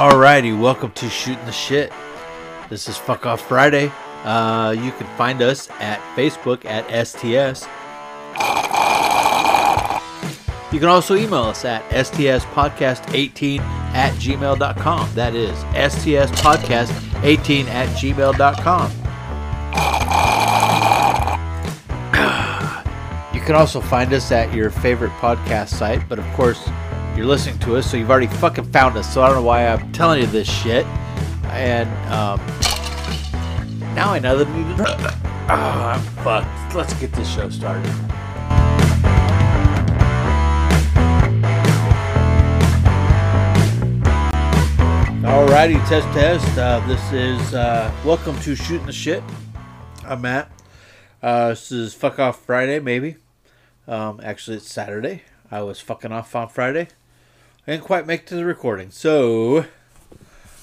Alrighty, welcome to Shooting the Shit. This is Fuck Off Friday. Uh, you can find us at Facebook at STS. You can also email us at stspodcast18 at gmail.com. That is stspodcast18 at gmail.com. You can also find us at your favorite podcast site, but of course, you're listening to us, so you've already fucking found us. So I don't know why I'm telling you this shit. And um, now I know that. Oh, I'm fucked. Let's get this show started. Alrighty, test test. Uh, this is uh, welcome to shooting the shit. I'm Matt. Uh, this is fuck off Friday, maybe. Um, actually, it's Saturday. I was fucking off on Friday. I didn't quite make to the recording, so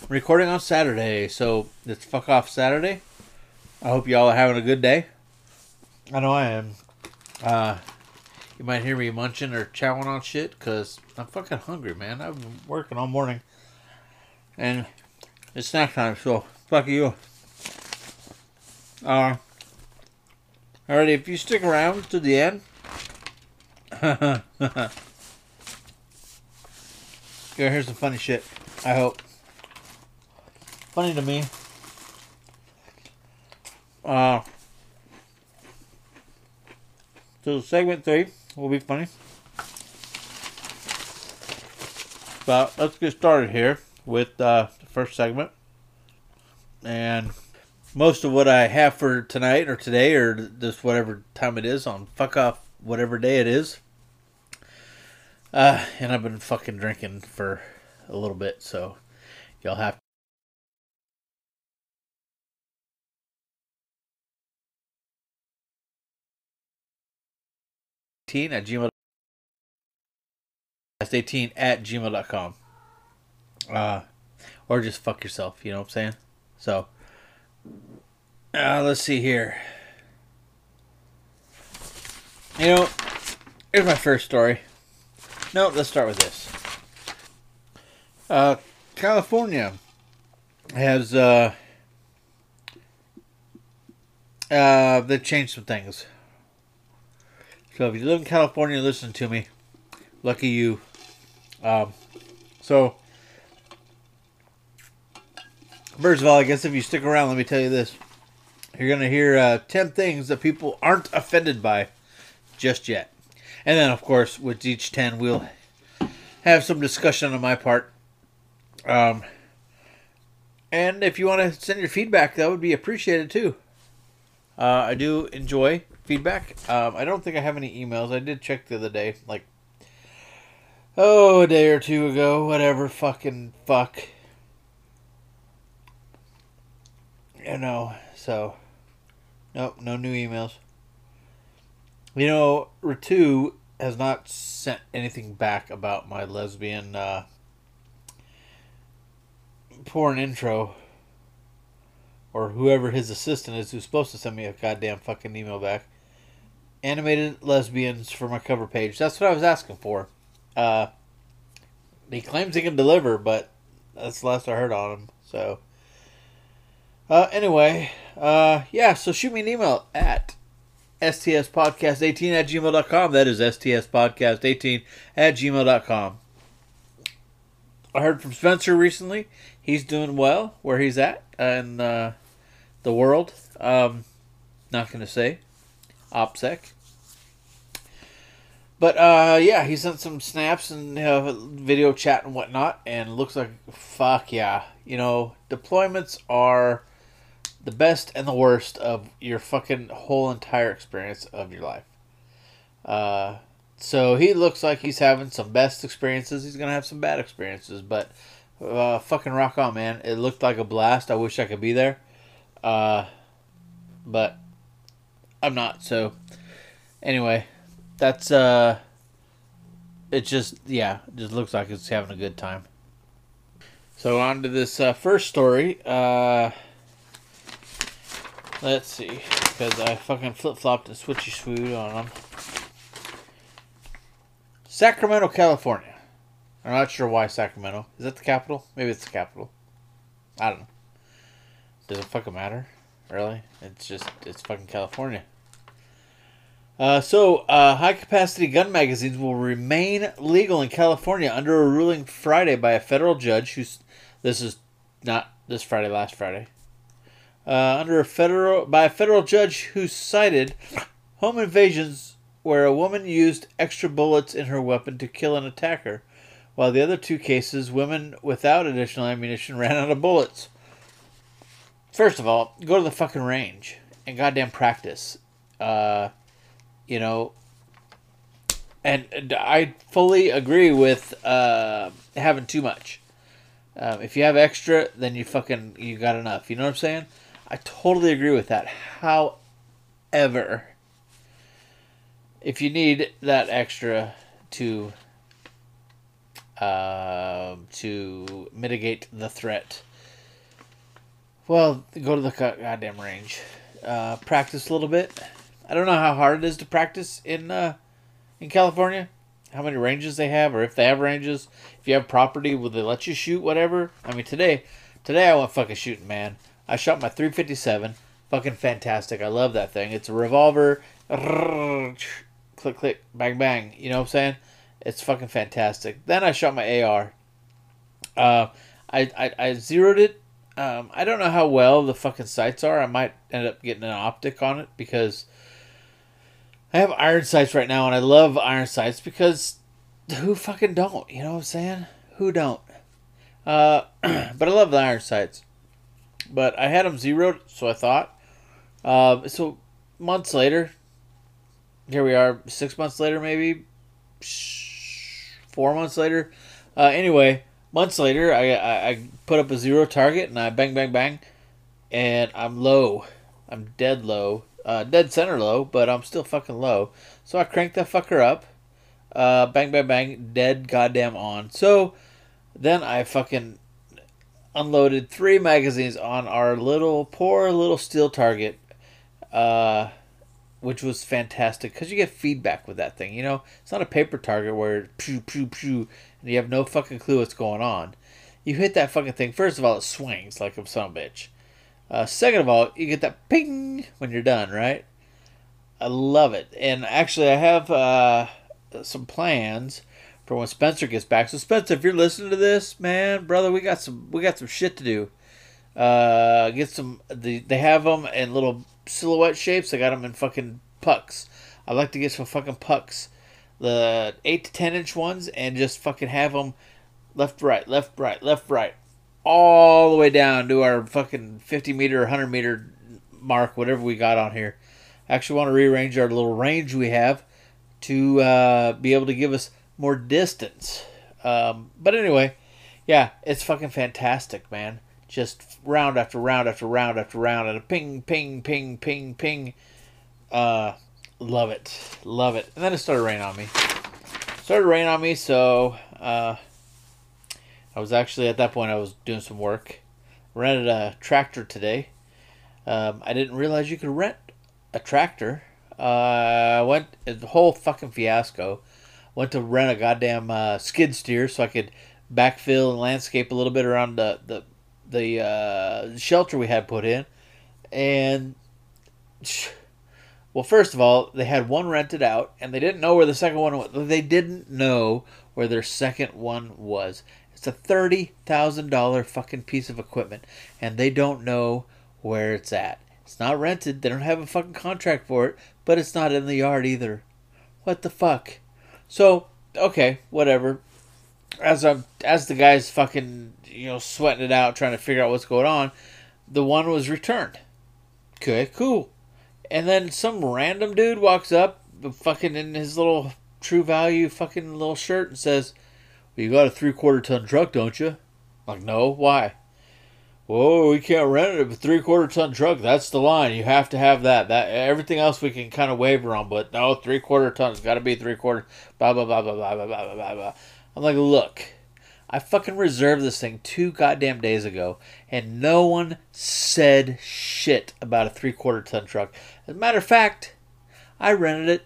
recording on Saturday. So it's fuck off Saturday. I hope y'all are having a good day. I know I am. Uh, you might hear me munching or chowing on shit because I'm fucking hungry, man. I've been working all morning, and it's snack time. So fuck you. Uh, alrighty, if you stick around to the end. yeah, here's some funny shit. I hope. Funny to me. Uh, so segment three will be funny. But let's get started here with uh, the first segment. And most of what I have for tonight or today or just whatever time it is on fuck off whatever day it is. Uh, and I've been fucking drinking for a little bit, so y'all have to at gmail 18 at gmail.com uh or just fuck yourself you know what i'm saying? So uh, let's see here. You know here's my first story no let's start with this uh california has uh uh they've changed some things so if you live in California, listen to me. Lucky you. Um, so, first of all, I guess if you stick around, let me tell you this. You're to hear uh, 10 things that people aren't offended by just yet. And then, of course, with each 10, we'll have some discussion on my part. Um, and if you want to send your feedback, that would be appreciated too. Uh, I do enjoy feedback. Um, I don't think I have any emails. I did check the other day, like, oh, a day or two ago, whatever, fucking fuck. You know, so, nope, no new emails. You know, Ratu has not sent anything back about my lesbian uh, porn intro or whoever his assistant is who's supposed to send me a goddamn fucking email back. Animated lesbians for my cover page. That's what I was asking for. Uh, he claims he can deliver, but that's the last I heard on him. So, uh, anyway, uh, yeah, so shoot me an email at stspodcast18 at gmail.com. That is stspodcast18 at gmail.com. I heard from Spencer recently. He's doing well where he's at in uh, the world. Um, not going to say. OPSEC. But uh, yeah, he sent some snaps and uh, video chat and whatnot, and looks like fuck yeah. You know, deployments are the best and the worst of your fucking whole entire experience of your life. Uh, so he looks like he's having some best experiences. He's gonna have some bad experiences, but uh, fucking rock on, man. It looked like a blast. I wish I could be there, uh, but I'm not. So anyway, that's uh, it. Just yeah, just looks like it's having a good time. So on to this uh, first story. Uh, let's see, because I fucking flip flopped and switchy swoot on them. Sacramento, California. I'm not sure why Sacramento. Is that the capital? Maybe it's the capital. I don't know. Does it fucking matter? Really? It's just it's fucking California. Uh, so, uh, high capacity gun magazines will remain legal in California under a ruling Friday by a federal judge who's. This is not this Friday, last Friday. Uh, under a federal by a federal judge who cited home invasions where a woman used extra bullets in her weapon to kill an attacker, while the other two cases, women without additional ammunition ran out of bullets. First of all, go to the fucking range and goddamn practice. Uh, you know, and, and I fully agree with uh, having too much. Um, if you have extra, then you fucking you got enough. You know what I'm saying? I totally agree with that. However, if you need that extra to uh, to mitigate the threat, well, go to the goddamn range. Uh, practice a little bit. I don't know how hard it is to practice in uh, in California. How many ranges they have, or if they have ranges. If you have property, will they let you shoot whatever? I mean, today, today I went fucking shooting, man. I shot my 357. Fucking fantastic. I love that thing. It's a revolver. Click, click, bang, bang. You know what I'm saying? It's fucking fantastic. Then I shot my AR. Uh, I, I, I zeroed it. Um, I don't know how well the fucking sights are. I might end up getting an optic on it because I have iron sights right now, and I love iron sights because who fucking don't? You know what I'm saying? Who don't? Uh, but I love the iron sights. But I had them zeroed, so I thought. Uh, so months later, here we are. Six months later, maybe four months later. Uh, anyway, months later, I, I I put up a zero target and I bang bang bang, and I'm low. I'm dead low uh, dead center low, but I'm still fucking low. So I cranked that fucker up. Uh, bang, bang, bang, dead goddamn on. So then I fucking unloaded three magazines on our little, poor little steel target, uh, which was fantastic because you get feedback with that thing. You know, it's not a paper target where pew, pew, pew, and you have no fucking clue what's going on. You hit that fucking thing, first of all, it swings like a son of a bitch. Uh, second of all, you get that ping when you're done, right? I love it. And actually, I have uh, some plans for when Spencer gets back. So Spencer, if you're listening to this, man, brother, we got some we got some shit to do. Uh, get some. The, they have them in little silhouette shapes. I got them in fucking pucks. I like to get some fucking pucks, the eight to ten inch ones, and just fucking have them left, right, left, right, left, right, all the way down to our fucking 50 meter, 100 meter mark, whatever we got on here. I actually want to rearrange our little range we have to uh, be able to give us more distance. Um, but anyway, yeah, it's fucking fantastic, man. Just round after round after round after round, and a ping, ping, ping, ping, ping. Uh, love it, love it. And then it started raining on me. Started raining on me, so uh, I was actually at that point I was doing some work. Rented a tractor today. Um, I didn't realize you could rent a tractor. Uh, I went the whole fucking fiasco. Went to rent a goddamn uh, skid steer so I could backfill and landscape a little bit around the the the uh, shelter we had put in, and well, first of all, they had one rented out, and they didn't know where the second one was. They didn't know where their second one was, it's a $30,000 fucking piece of equipment, and they don't know where it's at. It's not rented. They don't have a fucking contract for it, but it's not in the yard either. What the fuck? So, okay, whatever. As I'm, as the guy's fucking, you know, sweating it out, trying to figure out what's going on, the one was returned. Okay, cool. And then some random dude walks up, fucking in his little true value fucking little shirt and says, you got a three quarter ton truck, don't you? Like, no. Why? Whoa, we can't rent it. A three quarter ton truck. That's the line. You have to have that. That everything else we can kind of waver on, but no, three quarter tons. Got to be three quarter. Blah blah blah blah blah blah blah blah blah. I'm like, look, I fucking reserved this thing two goddamn days ago, and no one said shit about a three quarter ton truck. As a matter of fact, I rented it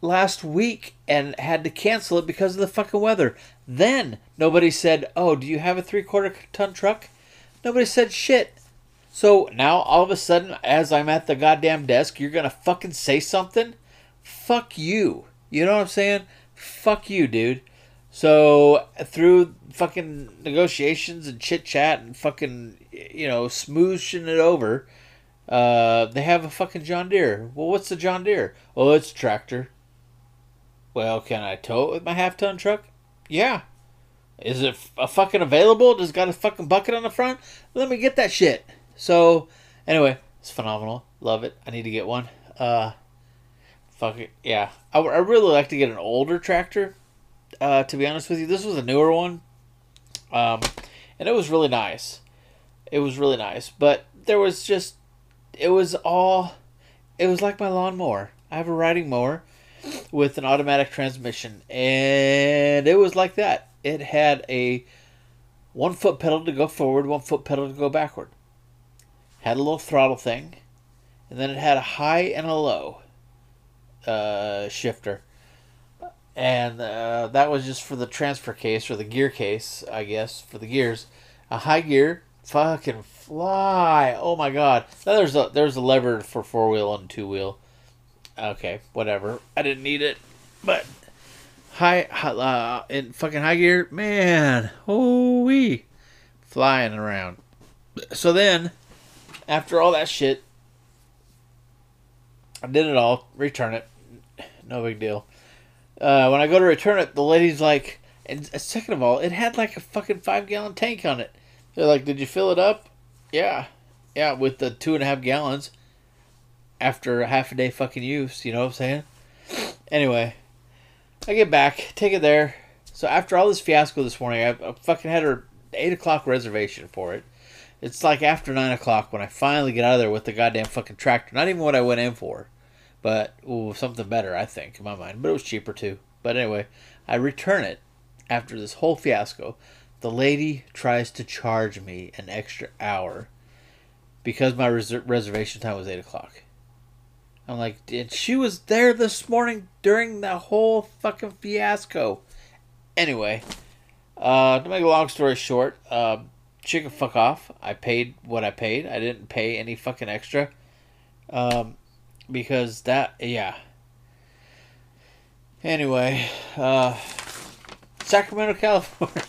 last week and had to cancel it because of the fucking weather. Then nobody said, "Oh, do you have a three quarter ton truck?" Nobody said shit. So now all of a sudden, as I'm at the goddamn desk, you're gonna fucking say something? Fuck you. You know what I'm saying? Fuck you, dude. So through fucking negotiations and chit chat and fucking you know smooshing it over, uh, they have a fucking John Deere. Well, what's the John Deere? Oh, it's a tractor. Well, can I tow it with my half ton truck? Yeah. Is it a fucking available? It got a fucking bucket on the front? Let me get that shit. So, anyway, it's phenomenal. Love it. I need to get one. Uh, fuck it. Yeah. I, I really like to get an older tractor, uh, to be honest with you. This was a newer one. Um, and it was really nice. It was really nice. But there was just, it was all, it was like my lawnmower. I have a riding mower with an automatic transmission, and it was like that. It had a one foot pedal to go forward, one foot pedal to go backward. Had a little throttle thing, and then it had a high and a low uh, shifter. And uh, that was just for the transfer case or the gear case, I guess, for the gears. A high gear, fucking fly! Oh my god! Now there's a there's a lever for four wheel and two wheel Okay, whatever. I didn't need it, but high, uh, in fucking high gear, man, oh we flying around. So then, after all that shit, I did it all. Return it, no big deal. Uh, when I go to return it, the lady's like, and second of all, it had like a fucking five gallon tank on it. They're like, "Did you fill it up?" Yeah, yeah, with the two and a half gallons after a half a day fucking use. You know what I'm saying? Anyway, I get back, take it there. So after all this fiasco this morning, I, I fucking had a eight o'clock reservation for it. It's like after nine o'clock when I finally get out of there with the goddamn fucking tractor. Not even what I went in for, but ooh, something better, I think, in my mind. But it was cheaper too. But anyway, I return it after this whole fiasco. The lady tries to charge me an extra hour because my res- reservation time was eight o'clock. I'm like, and she was there this morning during the whole fucking fiasco. Anyway, uh, to make a long story short, uh, she can fuck off. I paid what I paid. I didn't pay any fucking extra. Um, because that, yeah. Anyway, uh, Sacramento, California.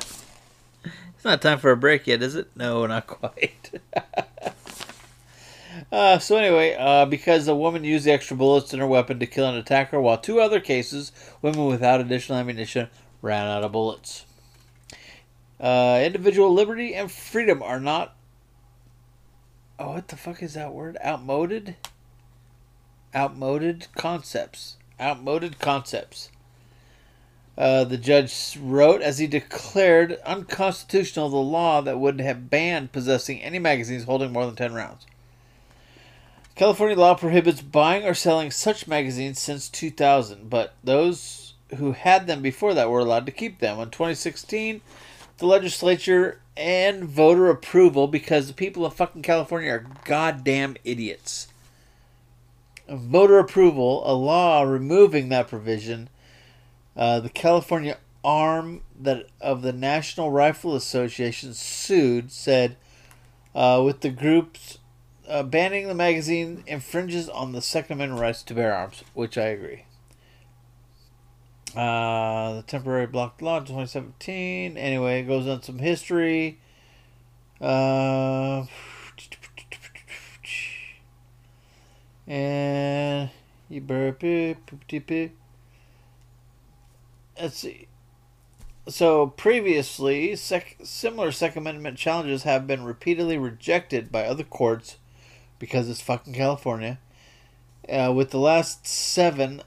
it's not time for a break yet, is it? No, not quite. Uh, so anyway, uh, because a woman used the extra bullets in her weapon to kill an attacker, while two other cases, women without additional ammunition ran out of bullets. Uh, individual liberty and freedom are not. Oh, what the fuck is that word? Outmoded. Outmoded concepts. Outmoded concepts. Uh, the judge wrote as he declared unconstitutional the law that would have banned possessing any magazines holding more than 10 rounds. California law prohibits buying or selling such magazines since 2000, but those who had them before that were allowed to keep them. In 2016, the legislature and voter approval because the people of fucking California are goddamn idiots. Voter approval, a law removing that provision, uh, the California arm that of the National Rifle Association sued said uh, with the group's uh, banning the magazine infringes on the Second Amendment rights to bear arms, which I agree. Uh, the temporary blocked law in 2017. Anyway, it goes on some history. Uh, and you burp Let's see. So previously, sec- similar Second Amendment challenges have been repeatedly rejected by other courts because it's fucking California. Uh, with the last seven,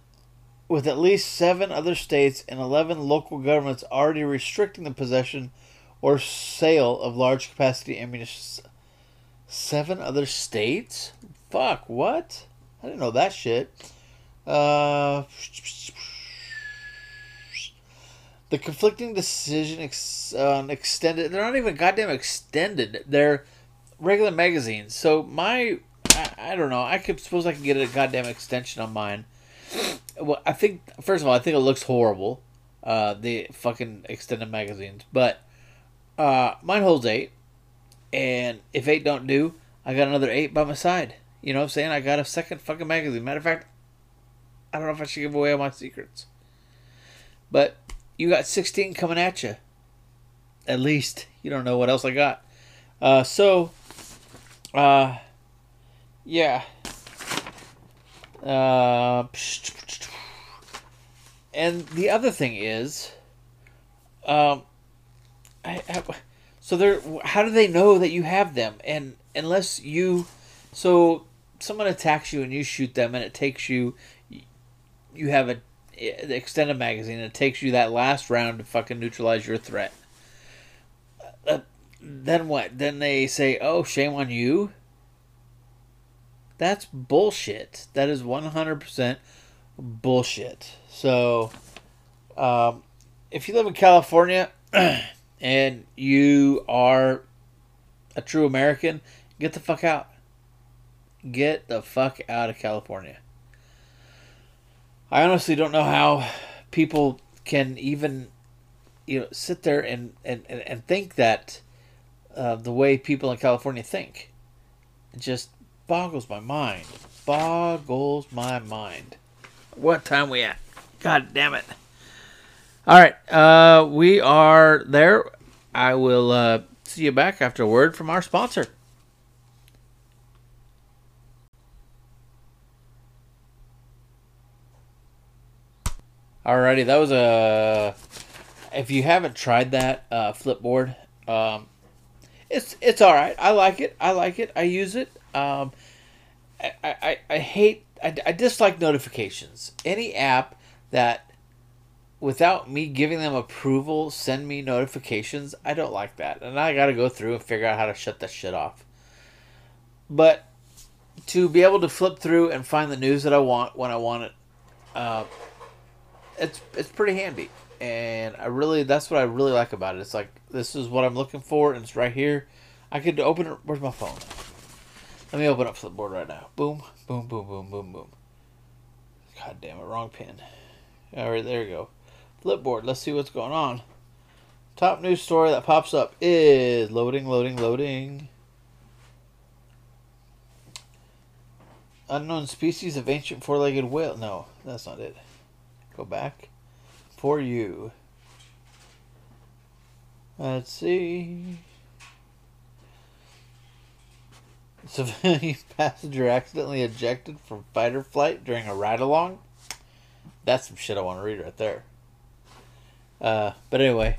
with at least seven other states and 11 local governments already restricting the possession or sale of large capacity ammunition. Seven other states? Fuck, what? I didn't know that shit. Uh, the conflicting decision ex- uh, extended. They're not even goddamn extended. They're regular magazines. So my, I, I don't know. I could suppose I could get a goddamn extension on mine. well, I think first of all, I think it looks horrible. Uh, the fucking extended magazines, but uh, mine holds eight, and if eight don't do, I got another eight by my side. You know what I'm saying? I got a second fucking magazine. Matter of fact, I don't know if I should give away all my secrets, but you got 16 coming at you. At least you don't know what else I got. Uh, so, uh, yeah. Uh, and the other thing is, um, I, I, so they're how do they know that you have them? And unless you, so someone attacks you and you shoot them, and it takes you, you have a the extended magazine. And it takes you that last round to fucking neutralize your threat. Then what? Then they say, "Oh, shame on you." That's bullshit. That is one hundred percent bullshit. So, um, if you live in California and you are a true American, get the fuck out. Get the fuck out of California. I honestly don't know how people can even, you know, sit there and, and, and think that uh, the way people in California think. It just boggles my mind. Boggles my mind. What time we at? God damn it. All right, uh, we are there. I will uh, see you back after a word from our sponsor. Alrighty, that was a. If you haven't tried that uh, Flipboard, um, it's it's all right. I like it. I like it. I use it. Um, I, I, I hate. I, I dislike notifications. Any app that, without me giving them approval, send me notifications. I don't like that, and I got to go through and figure out how to shut that shit off. But to be able to flip through and find the news that I want when I want it, uh, it's it's pretty handy, and I really that's what I really like about it. It's like this is what I'm looking for, and it's right here. I could open it. Where's my phone? Let me open up Flipboard right now. Boom, boom, boom, boom, boom, boom. God damn it, wrong pin. All right, there you go. Flipboard. Let's see what's going on. Top news story that pops up is loading, loading, loading. Unknown species of ancient four-legged whale. No, that's not it. Go back. For you. Let's see. Civilian passenger accidentally ejected from fighter flight during a ride along. That's some shit I want to read right there. Uh, but anyway,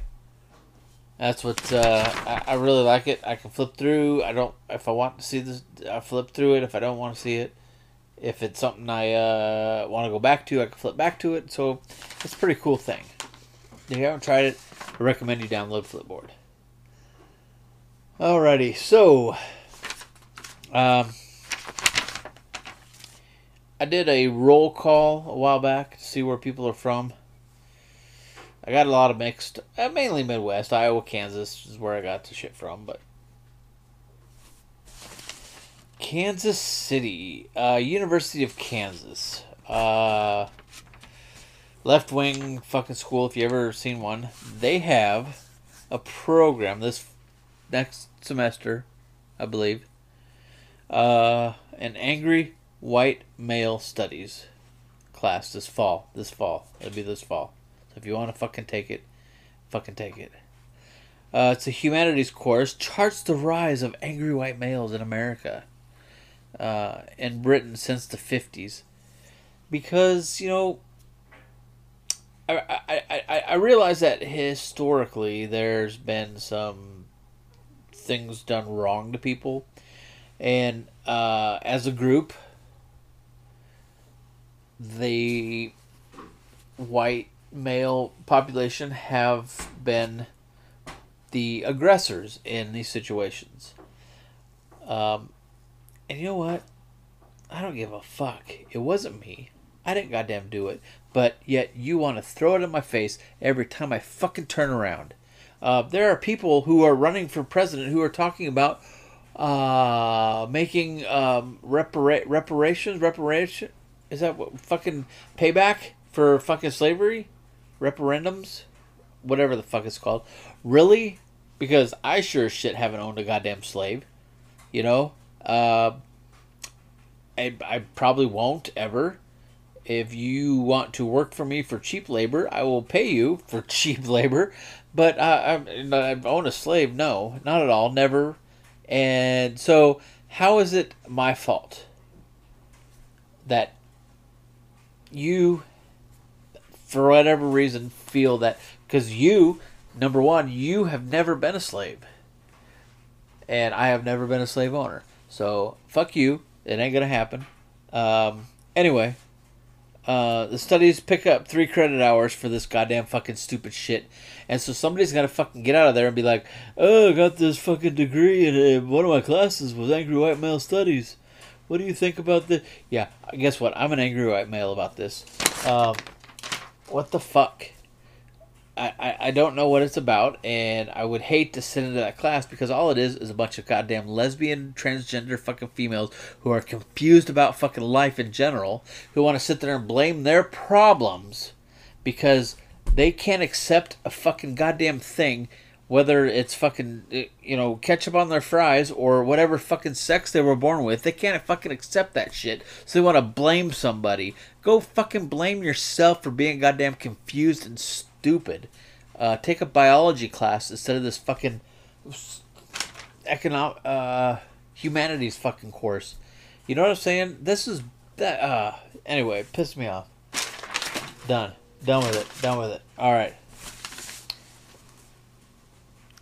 that's what uh, I, I really like it. I can flip through. I don't if I want to see this, I flip through it. If I don't want to see it, if it's something I uh, want to go back to, I can flip back to it. So it's a pretty cool thing. If you haven't tried it, I recommend you download Flipboard. Alrighty, so um, I did a roll call a while back to see where people are from. I got a lot of mixed, uh, mainly Midwest, Iowa, Kansas is where I got the shit from, but Kansas City, uh, University of Kansas. Uh, left wing fucking school, if you ever seen one. They have a program this next semester, I believe. Uh, an angry white male studies class this fall. This fall. It'll be this fall. So if you want to fucking take it, fucking take it. Uh, it's a humanities course. Charts the rise of angry white males in America uh, in Britain since the 50s. Because, you know, I, I, I, I realize that historically there's been some things done wrong to people. And uh, as a group, the white male population have been the aggressors in these situations. Um, and you know what? I don't give a fuck. It wasn't me. I didn't goddamn do it. But yet you want to throw it in my face every time I fucking turn around. Uh, there are people who are running for president who are talking about uh, making um, repara- reparations. Reparation is that what fucking payback? for fucking slavery, referendums, whatever the fuck it's called. Really? Because I sure as shit haven't owned a goddamn slave. You know? Uh, I, I probably won't ever. If you want to work for me for cheap labor, I will pay you for cheap labor. But uh, I, I own a slave? No, not at all. Never. And so, how is it my fault that you, for whatever reason, feel that because you, number one, you have never been a slave, and I have never been a slave owner. So fuck you. It ain't gonna happen. Um, anyway, uh, the studies pick up three credit hours for this goddamn fucking stupid shit. And so somebody's to fucking get out of there and be like, oh, I got this fucking degree uh, one of my classes was angry white male studies. What do you think about this? Yeah, guess what? I'm an angry white male about this. Um, what the fuck? I, I, don't know what it's about, and I would hate to sit into that class because all it is is a bunch of goddamn lesbian, transgender fucking females who are confused about fucking life in general, who want to sit there and blame their problems because they can't accept a fucking goddamn thing, whether it's fucking, eh, you know, ketchup on their fries or whatever fucking sex they were born with. They can't fucking accept that shit, so they want to blame somebody. Go fucking blame yourself for being goddamn confused and stupid stupid. Uh, take a biology class instead of this fucking economic uh, humanities fucking course. You know what I'm saying? This is that. Uh, anyway, pissed me off. Done. Done with it. Done with it. All right.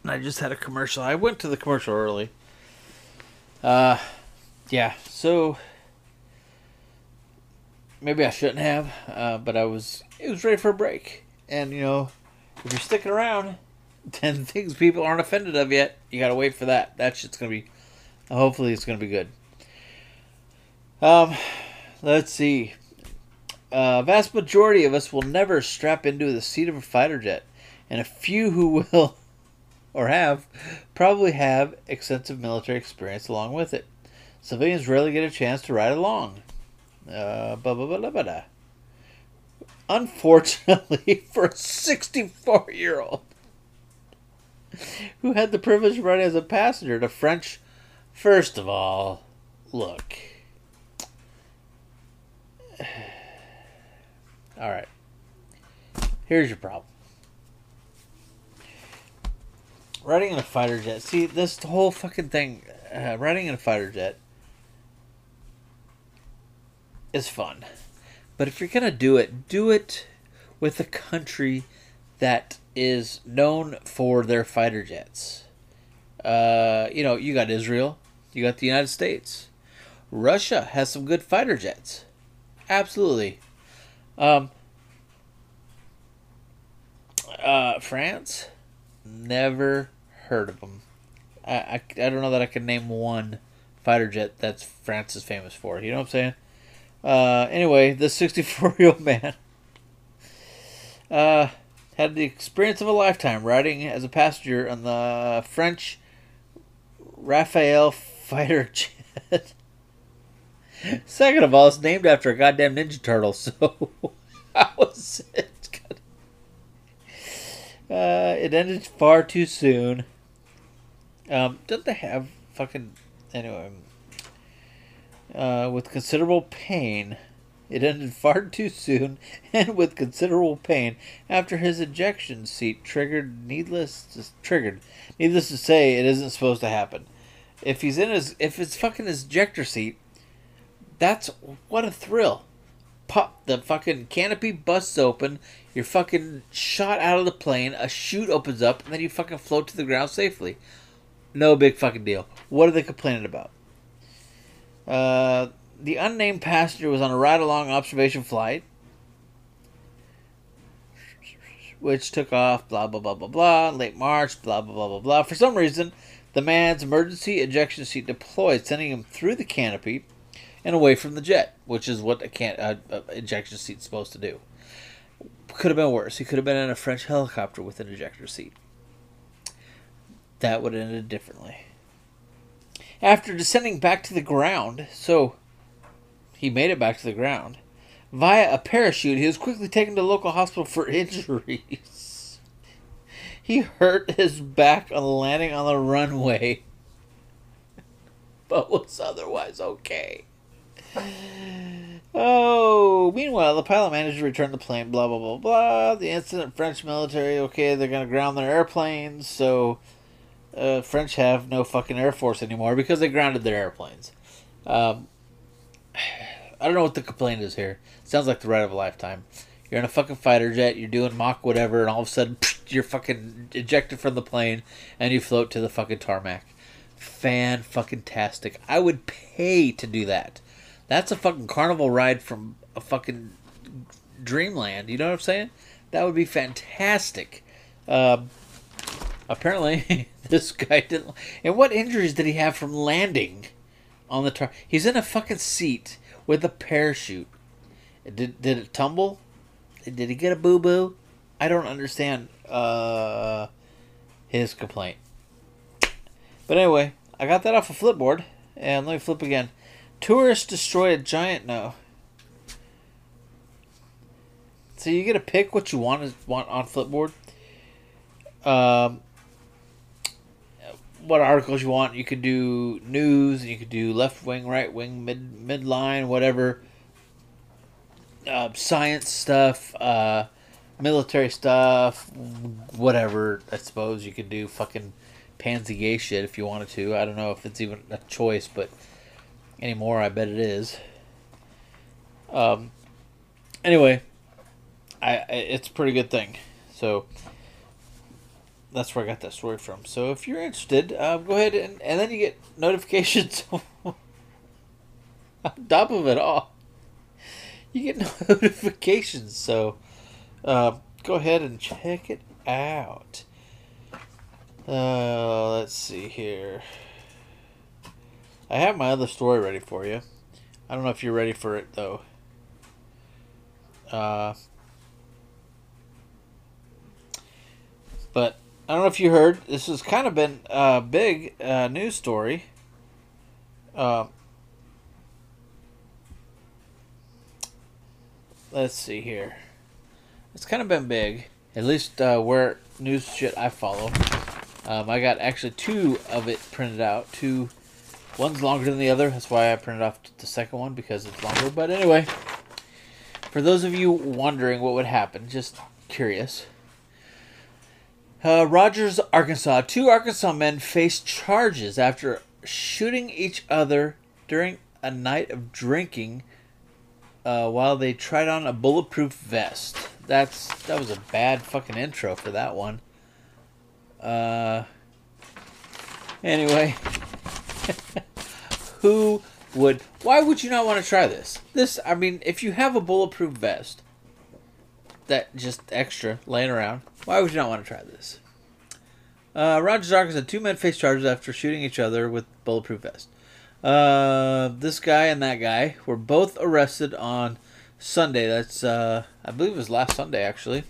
And I just had a commercial. I went to the commercial early. Uh, yeah. So maybe I shouldn't have, uh, but I was. It was ready for a break. And, you know, if you're sticking around, 10 things people aren't offended of yet, you gotta wait for that. That shit's gonna be, hopefully, it's gonna be good. Um, let's see. Uh, vast majority of us will never strap into the seat of a fighter jet, and a few who will, or have, probably have extensive military experience along with it. Civilians rarely get a chance to ride along. Uh, blah, blah, blah, blah, blah. Unfortunately, for a 64 year old who had the privilege of riding as a passenger to French, first of all, look. All right. Here's your problem. Riding in a fighter jet. See, this whole fucking thing, uh, riding in a fighter jet is fun. But if you're going to do it, do it with a country that is known for their fighter jets. Uh, you know, you got Israel, you got the United States. Russia has some good fighter jets. Absolutely. Um, uh, France, never heard of them. I, I, I don't know that I can name one fighter jet that's France is famous for. You know what I'm saying? Uh, anyway, this 64 year old man uh, had the experience of a lifetime riding as a passenger on the French Rafale fighter jet. Second of all, it's named after a goddamn Ninja Turtle, so how was it? Uh, it ended far too soon. Um, don't they have fucking anyway? Uh, with considerable pain. It ended far too soon and with considerable pain after his ejection seat triggered needless to, triggered. Needless to say, it isn't supposed to happen. If he's in his if it's fucking his ejector seat, that's what a thrill. Pop the fucking canopy busts open, you're fucking shot out of the plane, a chute opens up, and then you fucking float to the ground safely. No big fucking deal. What are they complaining about? Uh, the unnamed passenger was on a ride along observation flight, which took off, blah, blah, blah, blah, blah, late March, blah, blah, blah, blah, blah. For some reason, the man's emergency ejection seat deployed, sending him through the canopy and away from the jet, which is what a can uh, uh, ejection seat's supposed to do. Could have been worse. He could have been in a French helicopter with an ejector seat. That would have ended differently after descending back to the ground. So he made it back to the ground. via a parachute. He was quickly taken to local hospital for injuries. he hurt his back on landing on the runway, but was otherwise okay. Oh, meanwhile, the pilot managed to return the plane, blah, blah, blah, blah. The incident, French military, okay, they're going to ground their airplanes, so uh, French have no fucking Air Force anymore because they grounded their airplanes. Um, I don't know what the complaint is here. Sounds like the ride of a lifetime. You're in a fucking fighter jet, you're doing mock whatever, and all of a sudden, you're fucking ejected from the plane, and you float to the fucking tarmac. Fan fucking tastic. I would pay to do that. That's a fucking carnival ride from a fucking dreamland. You know what I'm saying? That would be fantastic. Um, apparently, this guy didn't. And what injuries did he have from landing on the tar? He's in a fucking seat with a parachute. Did did it tumble? Did he get a boo boo? I don't understand uh, his complaint. But anyway, I got that off a Flipboard, and let me flip again. Tourists destroy a giant. No. So you get to pick what you want want on Flipboard. Um, what articles you want. You could do news. You could do left wing, right wing, mid midline, whatever. Uh, science stuff, uh, military stuff, whatever. I suppose you could do fucking pansy gay shit if you wanted to. I don't know if it's even a choice, but anymore. I bet it is. Um. Anyway, I, I it's a pretty good thing. So that's where I got that story from. So if you're interested, uh, go ahead and and then you get notifications on top of it all. You get notifications. So uh, go ahead and check it out. Uh, let's see here. I have my other story ready for you. I don't know if you're ready for it though. Uh, but I don't know if you heard. This has kind of been a big uh, news story. Uh, let's see here. It's kind of been big, at least uh, where news shit I follow. Um, I got actually two of it printed out, two One's longer than the other. That's why I printed off the second one because it's longer. But anyway, for those of you wondering what would happen, just curious. Uh, Rogers, Arkansas. Two Arkansas men face charges after shooting each other during a night of drinking uh, while they tried on a bulletproof vest. That's that was a bad fucking intro for that one. Uh, anyway. Who would? Why would you not want to try this? This, I mean, if you have a bulletproof vest that just extra laying around, why would you not want to try this? Uh, Rogers Arkansas, two men face charges after shooting each other with bulletproof vests. Uh, this guy and that guy were both arrested on Sunday. That's, uh, I believe it was last Sunday, actually.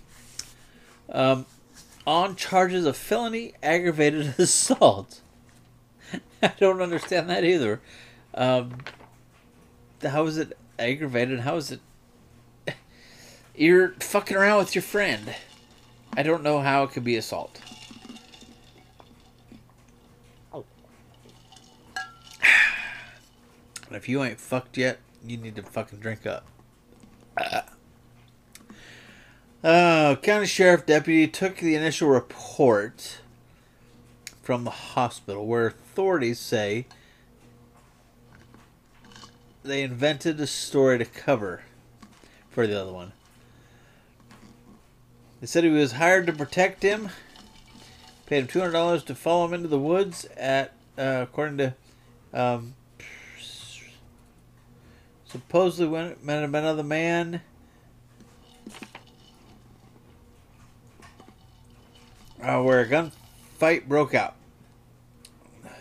Um, on charges of felony aggravated assault. I don't understand that either. Um, how is it aggravated? How is it? You're fucking around with your friend. I don't know how it could be assault. And if you ain't fucked yet, you need to fucking drink up. Uh, county sheriff deputy took the initial report from the hospital where authorities say they invented a story to cover for the other one. They said he was hired to protect him. Paid him two hundred dollars to follow him into the woods. At uh, according to um, supposedly when met another man. Uh, where a gunfight broke out.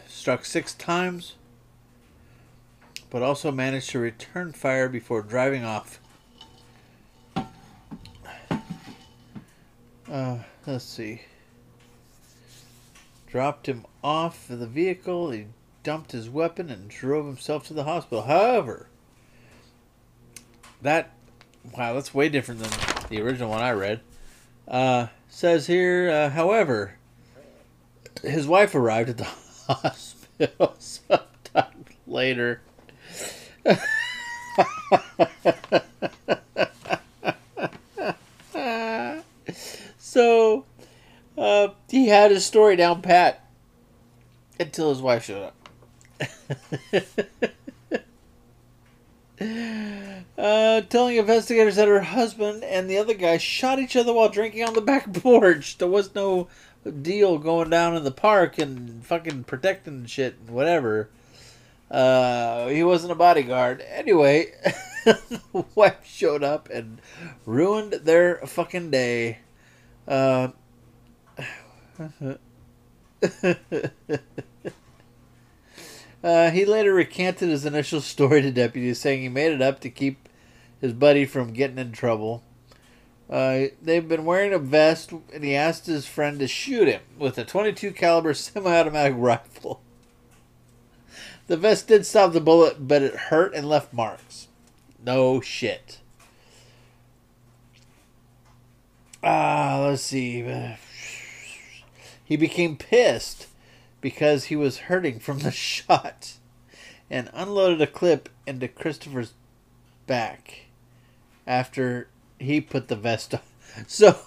Struck six times but also managed to return fire before driving off. Uh, let's see. Dropped him off of the vehicle. He dumped his weapon and drove himself to the hospital. However, that Wow, that's way different than the original one I read. Uh, says here, uh, however, his wife arrived at the hospital sometime later. so, uh, he had his story down pat until his wife showed up. uh, telling investigators that her husband and the other guy shot each other while drinking on the back porch. There was no deal going down in the park and fucking protecting shit and whatever. Uh, he wasn't a bodyguard. Anyway, wife showed up and ruined their fucking day. Uh, uh, he later recanted his initial story to deputies, saying he made it up to keep his buddy from getting in trouble. Uh, they've been wearing a vest, and he asked his friend to shoot him with a 22 caliber semi-automatic rifle. The vest did stop the bullet, but it hurt and left marks. No shit. Ah, uh, let's see. He became pissed because he was hurting from the shot and unloaded a clip into Christopher's back after he put the vest on. So,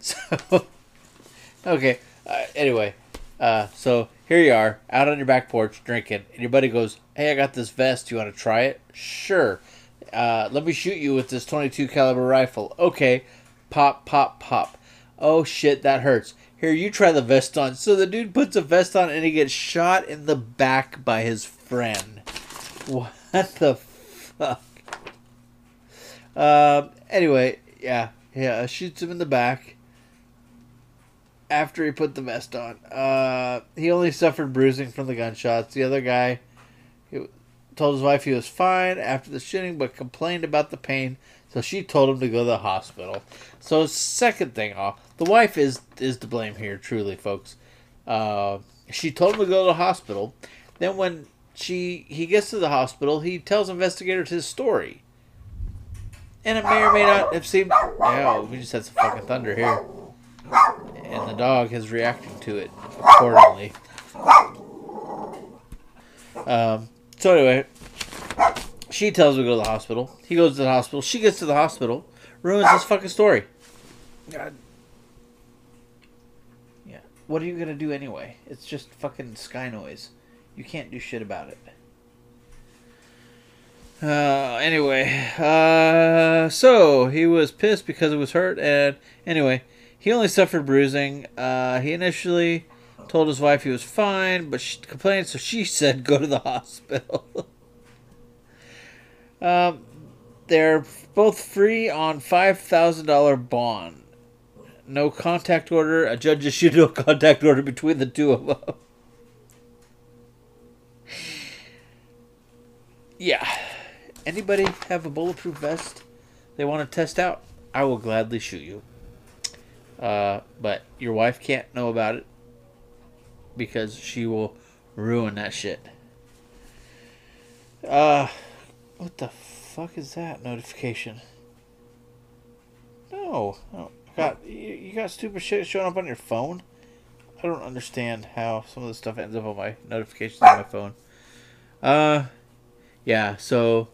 so okay. Uh, anyway, uh, so here you are out on your back porch drinking, and your buddy goes, "Hey, I got this vest. You want to try it? Sure. Uh, let me shoot you with this 22 caliber rifle. Okay. Pop, pop, pop. Oh shit, that hurts. Here, you try the vest on. So the dude puts a vest on and he gets shot in the back by his friend. What the fuck? Um. Anyway, yeah, yeah. Shoots him in the back. After he put the vest on, uh, he only suffered bruising from the gunshots. The other guy, he told his wife he was fine after the shooting, but complained about the pain. So she told him to go to the hospital. So second thing off, the wife is is to blame here, truly, folks. Uh, she told him to go to the hospital. Then when she he gets to the hospital, he tells investigators his story. And it may or may not have seemed. Yeah, we just had some fucking thunder here, and the dog is reacting to it accordingly. Um. So anyway, she tells him to go to the hospital. He goes to the hospital. She gets to the hospital. Ruins his fucking story. God. Yeah. What are you gonna do anyway? It's just fucking sky noise. You can't do shit about it. Uh, anyway, uh, so he was pissed because it was hurt, and anyway, he only suffered bruising. Uh, he initially told his wife he was fine, but she complained, so she said go to the hospital. um, they're both free on five thousand dollar bond. No contact order. A judge issued no contact order between the two of them. yeah. Anybody have a bulletproof vest they want to test out? I will gladly shoot you. Uh, but your wife can't know about it because she will ruin that shit. Uh, what the fuck is that notification? No, oh, got you got stupid shit showing up on your phone. I don't understand how some of this stuff ends up on my notifications on my phone. Uh, yeah. So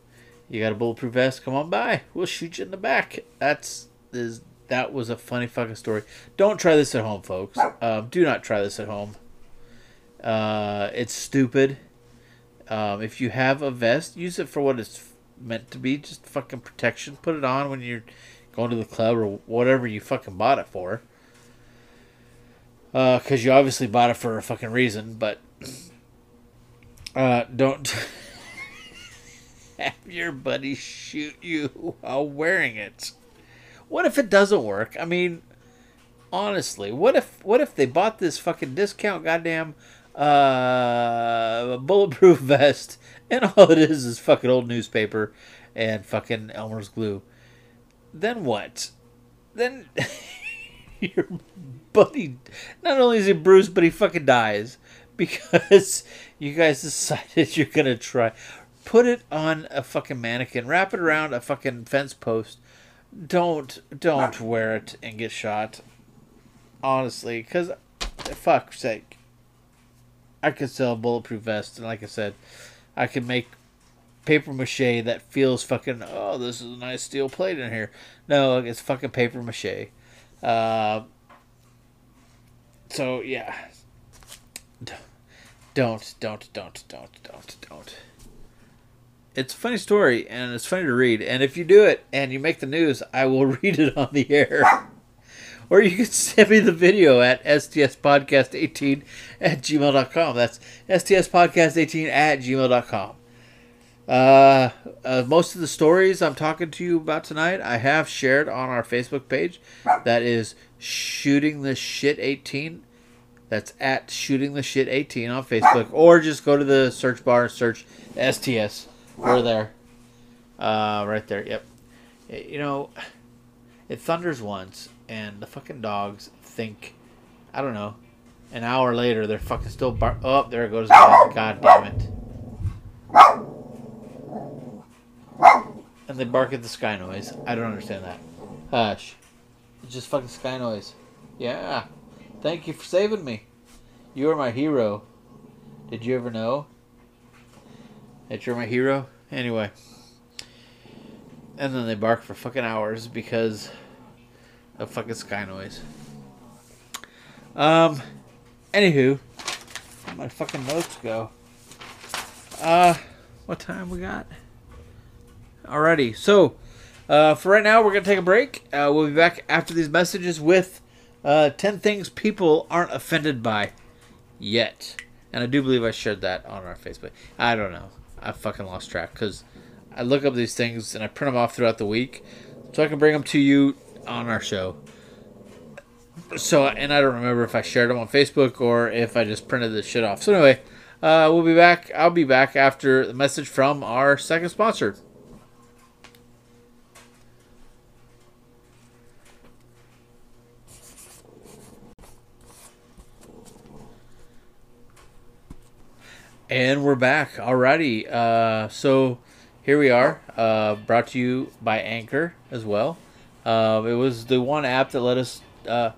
you got a bulletproof vest? Come on by. We'll shoot you in the back. That's is that was a funny fucking story. Don't try this at home, folks. Um, do not try this at home. Uh, it's stupid. Um, if you have a vest, use it for what it's meant to be. Just fucking protection. Put it on when you're going to the club or whatever you fucking bought it for. Because uh, you obviously bought it for a fucking reason, but uh, don't have your buddy shoot you while wearing it. What if it doesn't work? I mean, honestly, what if what if they bought this fucking discount goddamn uh, a bulletproof vest and all it is is fucking old newspaper and fucking Elmer's glue? Then what? Then your buddy not only is he bruised, but he fucking dies because you guys decided you're gonna try put it on a fucking mannequin, wrap it around a fucking fence post, don't don't wear it and get shot. Honestly, because fuck's sake, I could sell a bulletproof vest, and like I said, I could make paper mache that feels fucking. Oh, this is a nice steel plate in here. No, it's fucking paper mache. Uh, so yeah, don't don't don't don't don't don't. It's a funny story and it's funny to read. And if you do it and you make the news, I will read it on the air. Or you can send me the video at stspodcast18 at gmail.com. That's stspodcast18 at gmail.com. Uh, uh, most of the stories I'm talking to you about tonight, I have shared on our Facebook page. That is shooting the shit 18. That's at shooting the shit 18 on Facebook, or just go to the search bar and search STS. We're there. Uh, right there. Yep. You know, it thunders once, and the fucking dogs think, I don't know, an hour later they're fucking still bar. Oh, there it goes. God damn it. And they bark at the sky noise. I don't understand that. Hush. It's just fucking sky noise. Yeah. Thank you for saving me. You are my hero. Did you ever know? that you're my hero. Anyway. And then they bark for fucking hours because of fucking sky noise. Um, anywho, my fucking notes go. Uh, what time we got? Alrighty, so uh, for right now, we're gonna take a break. Uh, we'll be back after these messages with uh, ten things people aren't offended by yet, and I do believe I shared that on our Facebook. I don't know. I fucking lost track because I look up these things and I print them off throughout the week so I can bring them to you on our show. So, and I don't remember if I shared them on Facebook or if I just printed this shit off. So, anyway, uh, we'll be back. I'll be back after the message from our second sponsor. And we're back. Alrighty. Uh, so here we are. Uh, brought to you by Anchor as well. Uh, it was the one app that let us. Uh,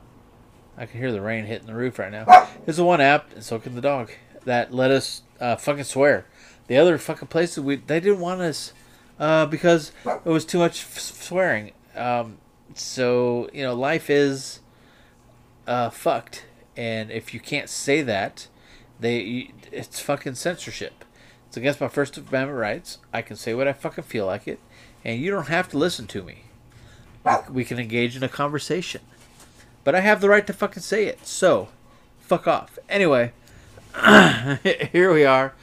I can hear the rain hitting the roof right now. It's the one app, and so can the dog, that let us uh, fucking swear. The other fucking places we they didn't want us uh, because it was too much f- swearing. Um, so you know, life is uh, fucked, and if you can't say that they, it's fucking censorship. It's against my First Amendment rights. I can say what I fucking feel like it, and you don't have to listen to me. We can engage in a conversation, but I have the right to fucking say it. So, fuck off. Anyway, here we are,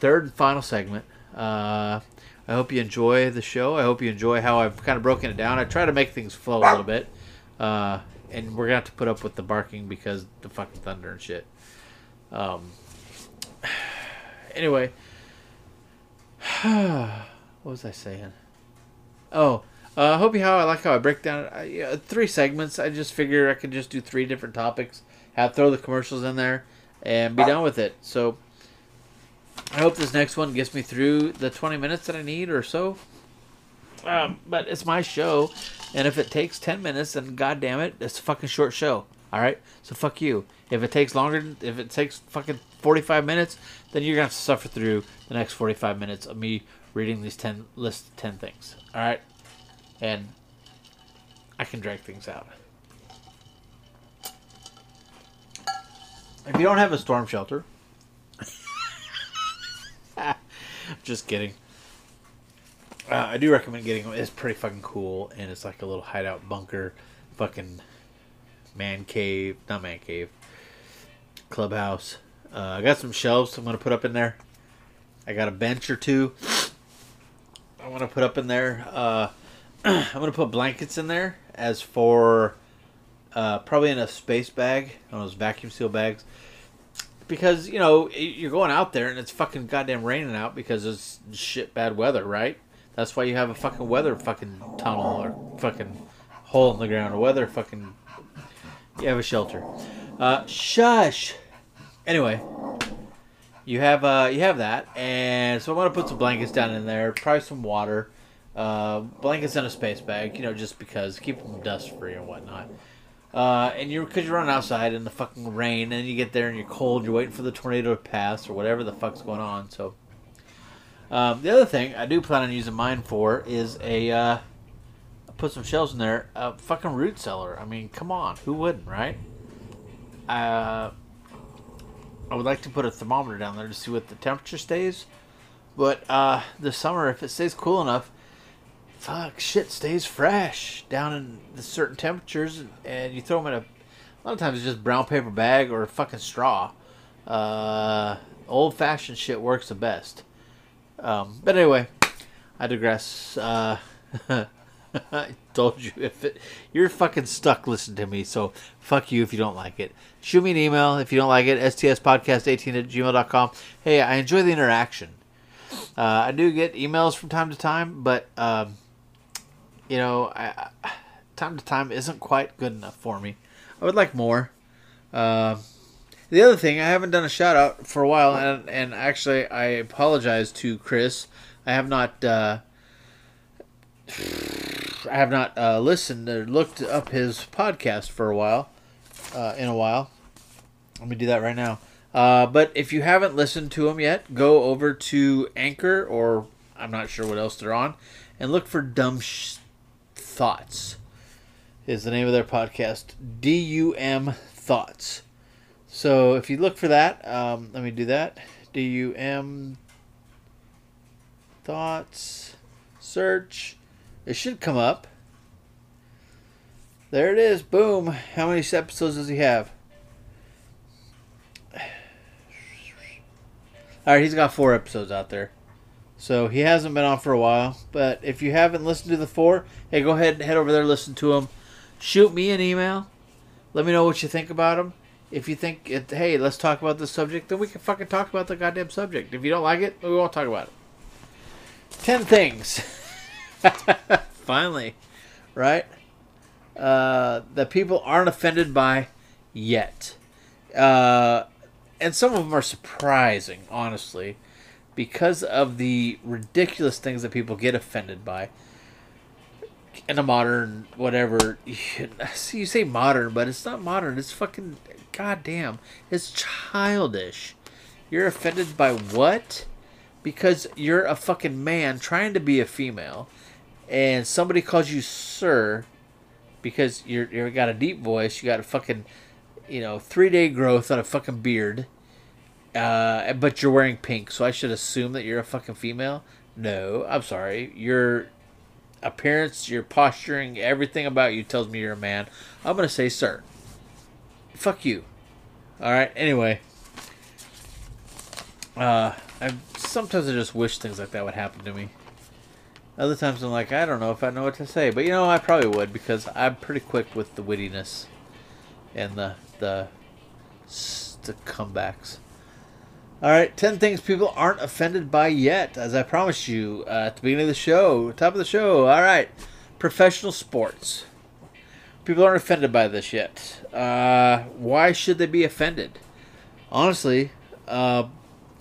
third and final segment. Uh, I hope you enjoy the show. I hope you enjoy how I've kind of broken it down. I try to make things flow a little bit, uh, and we're gonna have to put up with the barking because the fucking thunder and shit. Um, anyway, what was I saying? Oh, uh, I uh, hope you how I like how I break down uh, yeah, three segments. I just figure I could just do three different topics, have throw the commercials in there, and be done with it. So I hope this next one gets me through the twenty minutes that I need or so. Um, but it's my show, and if it takes ten minutes, then god damn it, it's a fucking short show. All right, so fuck you. If it takes longer, if it takes fucking 45 minutes, then you're gonna have to suffer through the next 45 minutes of me reading these 10 list 10 things. All right, and I can drag things out. If you don't have a storm shelter, just kidding. Uh, I do recommend getting them. It's pretty fucking cool, and it's like a little hideout bunker, fucking man cave, not man cave, clubhouse. Uh, I got some shelves I'm gonna put up in there. I got a bench or two. I want to put up in there. Uh, I'm gonna put blankets in there as for uh, probably in a space bag, one of those vacuum seal bags, because you know you're going out there and it's fucking goddamn raining out because it's shit bad weather, right? That's why you have a fucking weather fucking tunnel or fucking hole in the ground or weather fucking. You have a shelter. Uh, shush. Anyway, you have uh, you have that, and so I'm gonna put some blankets down in there, probably some water. Uh, blankets in a space bag, you know, just because keep them dust free and whatnot. Uh, and you're because you're running outside in the fucking rain, and you get there and you're cold. You're waiting for the tornado to pass or whatever the fuck's going on. So, um, the other thing I do plan on using mine for is a uh, put some shelves in there. A fucking root cellar. I mean, come on, who wouldn't, right? Uh, I would like to put a thermometer down there to see what the temperature stays. But uh, this summer, if it stays cool enough, fuck, shit stays fresh down in the certain temperatures, and you throw them in a. A lot of times it's just brown paper bag or fucking straw. Uh, old fashioned shit works the best. Um, but anyway, I digress. Uh, I told you if it, you're fucking stuck listening to me, so fuck you if you don't like it. Shoot me an email if you don't like it, stspodcast18 at gmail.com. Hey, I enjoy the interaction. Uh, I do get emails from time to time, but um, you know, I, time to time isn't quite good enough for me. I would like more. Uh, the other thing, I haven't done a shout out for a while, and, and actually, I apologize to Chris. I have not. Uh, I have not uh, listened or looked up his podcast for a while. Uh, in a while, let me do that right now. Uh, but if you haven't listened to him yet, go over to Anchor or I'm not sure what else they're on, and look for Dumb Thoughts is the name of their podcast. D U M Thoughts. So if you look for that, um, let me do that. D U M Thoughts. Search. It should come up. There it is. Boom. How many episodes does he have? All right, he's got four episodes out there. So he hasn't been on for a while. But if you haven't listened to the four, hey, go ahead and head over there, listen to them. Shoot me an email. Let me know what you think about them. If you think, it, hey, let's talk about this subject, then we can fucking talk about the goddamn subject. If you don't like it, we won't talk about it. Ten things. Finally, right? Uh, that people aren't offended by yet. Uh, and some of them are surprising, honestly, because of the ridiculous things that people get offended by. In a modern, whatever, you say modern, but it's not modern. It's fucking goddamn. It's childish. You're offended by what? Because you're a fucking man trying to be a female, and somebody calls you sir because you're you got a deep voice, you got a fucking you know three day growth on a fucking beard, uh, but you're wearing pink, so I should assume that you're a fucking female. No, I'm sorry. Your appearance, your posturing, everything about you tells me you're a man. I'm gonna say sir. Fuck you. All right. Anyway, uh, I sometimes I just wish things like that would happen to me. Other times I'm like, I don't know if I know what to say, but you know, I probably would because I'm pretty quick with the wittiness and the the the comebacks. All right, ten things people aren't offended by yet, as I promised you uh, at the beginning of the show, top of the show. All right, professional sports. People aren't offended by this yet. Uh, why should they be offended? Honestly, uh,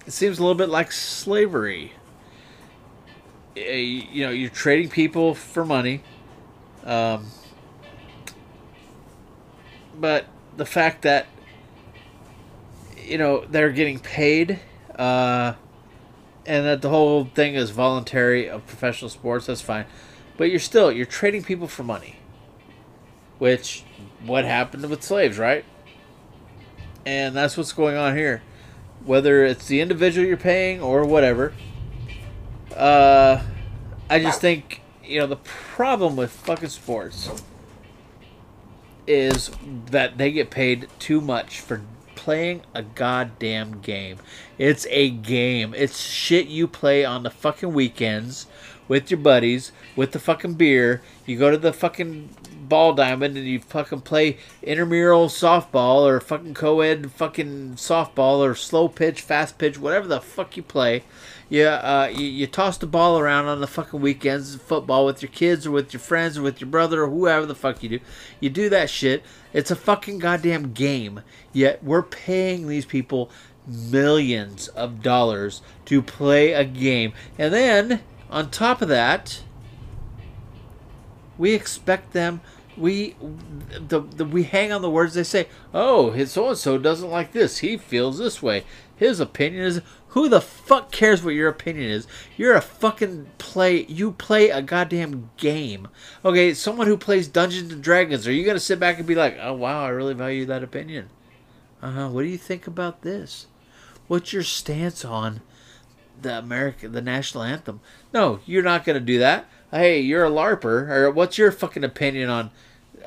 it seems a little bit like slavery you know you're trading people for money um, but the fact that you know they're getting paid uh, and that the whole thing is voluntary of professional sports that's fine. But you're still you're trading people for money which what happened with slaves right? And that's what's going on here. Whether it's the individual you're paying or whatever uh, I just think you know the problem with fucking sports is that they get paid too much for playing a goddamn game. It's a game. It's shit you play on the fucking weekends with your buddies with the fucking beer. You go to the fucking ball diamond and you fucking play intramural softball or fucking co-ed fucking softball or slow pitch, fast pitch, whatever the fuck you play you, uh, you, you toss the ball around on the fucking weekends, football with your kids or with your friends or with your brother or whoever the fuck you do. You do that shit. It's a fucking goddamn game. Yet we're paying these people millions of dollars to play a game. And then, on top of that, We expect them. We the, the we hang on the words they say. Oh, his so and so doesn't like this. He feels this way. His opinion is who the fuck cares what your opinion is? You're a fucking play. You play a goddamn game. Okay, someone who plays Dungeons and Dragons. Are you gonna sit back and be like, oh wow, I really value that opinion? Uh huh. What do you think about this? What's your stance on the American, the national anthem? No, you're not gonna do that. Hey, you're a larper. Or what's your fucking opinion on?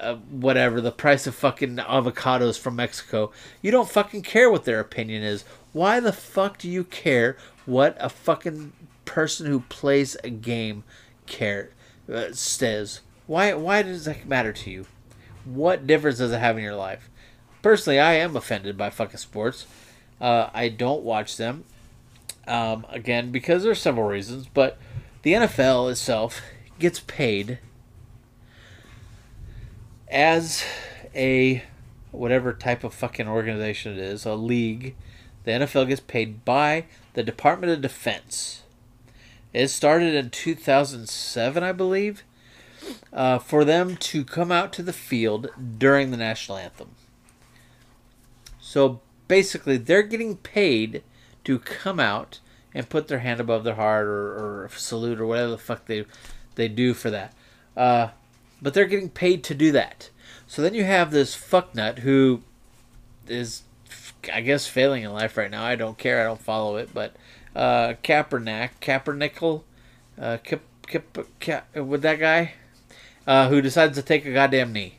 Uh, whatever the price of fucking avocados from Mexico. You don't fucking care what their opinion is. Why the fuck do you care what a fucking person who plays a game care uh, says? Why why does that matter to you? What difference does it have in your life? Personally, I am offended by fucking sports. Uh, I don't watch them. Um, again, because there's several reasons, but the NFL itself gets paid as a whatever type of fucking organization it is, a league, the NFL gets paid by the Department of Defense. It started in 2007, I believe, uh, for them to come out to the field during the national anthem. So basically, they're getting paid to come out and put their hand above their heart or, or salute or whatever the fuck they they do for that. Uh, but they're getting paid to do that. So then you have this fucknut who is, I guess, failing in life right now. I don't care. I don't follow it. But uh, Kaepernick, Kaepernickle, uh, Kip, Kip, Kip, with that guy uh, who decides to take a goddamn knee.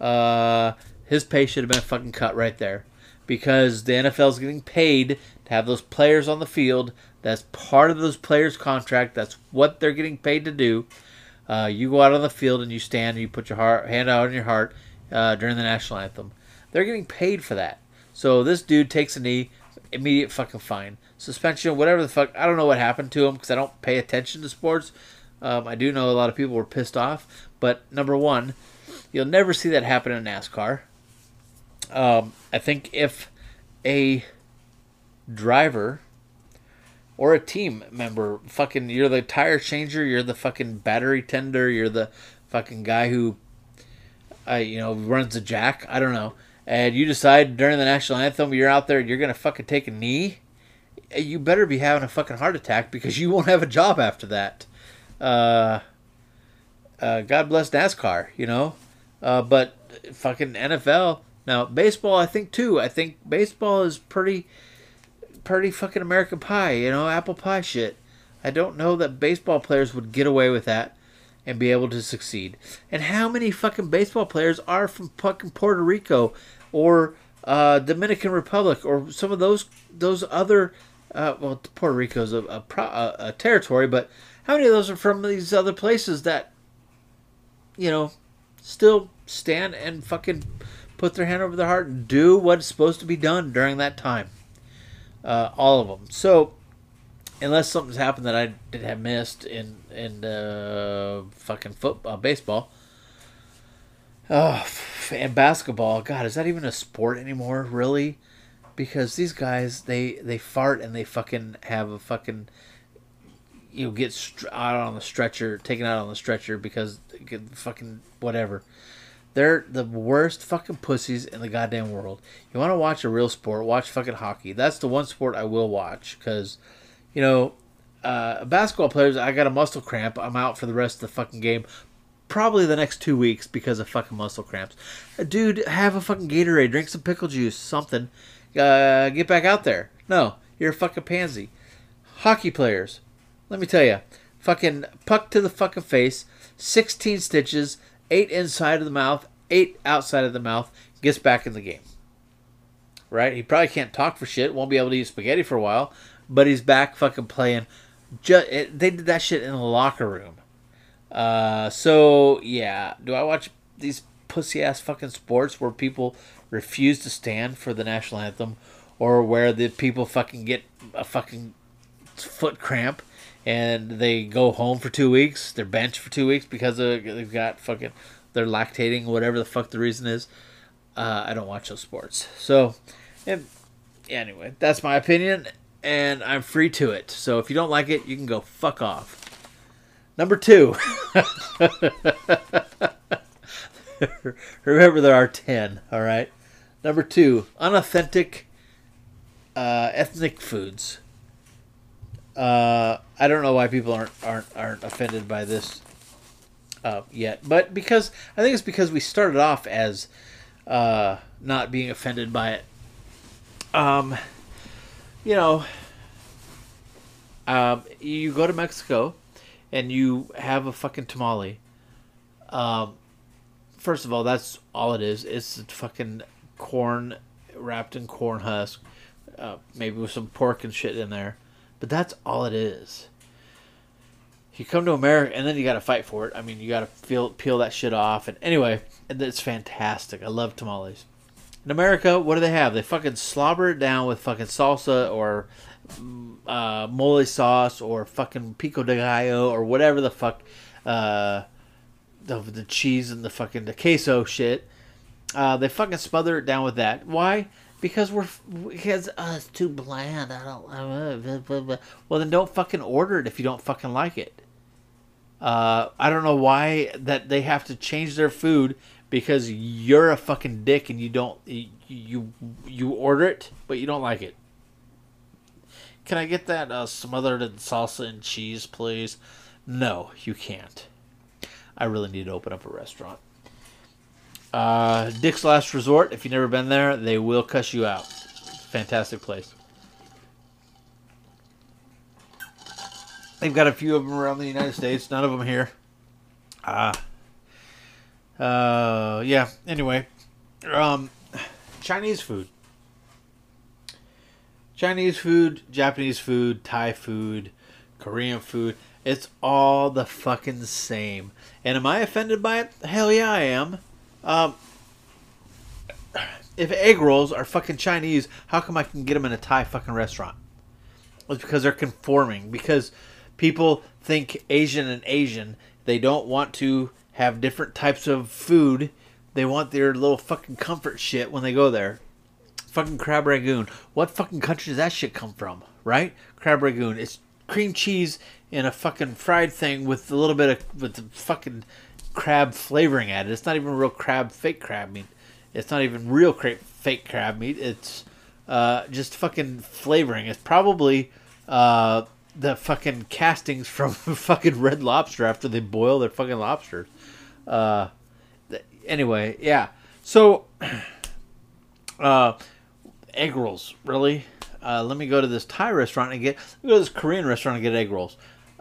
Uh, his pay should have been fucking cut right there because the NFL is getting paid to have those players on the field. That's part of those players' contract. That's what they're getting paid to do. Uh, you go out on the field and you stand and you put your heart, hand out on your heart uh, during the national anthem. They're getting paid for that. So this dude takes a knee, immediate fucking fine, suspension, whatever the fuck. I don't know what happened to him because I don't pay attention to sports. Um, I do know a lot of people were pissed off, but number one, you'll never see that happen in NASCAR. Um, I think if a driver or a team member. Fucking, you're the tire changer. You're the fucking battery tender. You're the fucking guy who, uh, you know, runs the jack. I don't know. And you decide during the national anthem, you're out there, and you're gonna fucking take a knee. You better be having a fucking heart attack because you won't have a job after that. Uh, uh, God bless NASCAR, you know. Uh, but fucking NFL. Now baseball, I think too. I think baseball is pretty pretty fucking American pie, you know, apple pie shit. I don't know that baseball players would get away with that and be able to succeed. And how many fucking baseball players are from fucking Puerto Rico or uh, Dominican Republic or some of those those other uh, well Puerto Rico's a, a, a, territory, but how many of those are from these other places that you know still stand and fucking put their hand over their heart and do what's supposed to be done during that time? uh, all of them. So, unless something's happened that I did have missed in in uh, fucking football, baseball, oh, and basketball. God, is that even a sport anymore? Really? Because these guys, they they fart and they fucking have a fucking you know, get out on the stretcher, taken out on the stretcher because fucking whatever. They're the worst fucking pussies in the goddamn world. You want to watch a real sport? Watch fucking hockey. That's the one sport I will watch because, you know, uh, basketball players. I got a muscle cramp. I'm out for the rest of the fucking game. Probably the next two weeks because of fucking muscle cramps. Uh, dude, have a fucking Gatorade. Drink some pickle juice. Something. Uh, get back out there. No, you're a fucking pansy. Hockey players. Let me tell you. Fucking puck to the fucking face. 16 stitches eight inside of the mouth, eight outside of the mouth, gets back in the game. Right? He probably can't talk for shit, won't be able to eat spaghetti for a while, but he's back fucking playing. Just, they did that shit in the locker room. Uh, so, yeah. Do I watch these pussy ass fucking sports where people refuse to stand for the national anthem or where the people fucking get a fucking foot cramp and they go home for two weeks. They're benched for two weeks because they've got fucking they're lactating, whatever the fuck the reason is. Uh, I don't watch those sports. So, and, anyway, that's my opinion, and I'm free to it. So if you don't like it, you can go fuck off. Number two. Remember, there are 10, all right? Number two, unauthentic uh, ethnic foods. Uh, I don't know why people aren't aren't aren't offended by this uh, yet, but because I think it's because we started off as uh, not being offended by it. Um, you know, um, you go to Mexico and you have a fucking tamale. Um, first of all, that's all it is. It's fucking corn wrapped in corn husk, uh, maybe with some pork and shit in there. But that's all it is. You come to America and then you got to fight for it. I mean, you got to peel peel that shit off. And anyway, it's fantastic. I love tamales. In America, what do they have? They fucking slobber it down with fucking salsa or uh, mole sauce or fucking pico de gallo or whatever the fuck. Uh, the, the cheese and the fucking the queso shit. Uh, they fucking smother it down with that. Why? Because we're because uh, it's too bland. I don't. Uh, well, then don't fucking order it if you don't fucking like it. Uh, I don't know why that they have to change their food because you're a fucking dick and you don't you, you order it but you don't like it. Can I get that uh, smothered in salsa and cheese, please? No, you can't. I really need to open up a restaurant. Uh, Dick's Last Resort. If you've never been there, they will cuss you out. Fantastic place. They've got a few of them around the United States. None of them here. Ah. Uh, uh, yeah. Anyway, um, Chinese food. Chinese food, Japanese food, Thai food, Korean food. It's all the fucking same. And am I offended by it? Hell yeah, I am. Um, if egg rolls are fucking Chinese, how come I can get them in a Thai fucking restaurant? It's because they're conforming. Because people think Asian and Asian. They don't want to have different types of food. They want their little fucking comfort shit when they go there. Fucking crab ragoon. What fucking country does that shit come from? Right? Crab ragoon. It's cream cheese in a fucking fried thing with a little bit of with the fucking crab flavoring added. It's not even real crab, fake crab meat. It's not even real cra- fake crab meat. It's uh, just fucking flavoring. It's probably uh, the fucking castings from fucking Red Lobster after they boil their fucking lobsters. Uh, anyway, yeah. So, uh, egg rolls, really? Uh, let me go to this Thai restaurant and get. Go to this Korean restaurant and get egg rolls.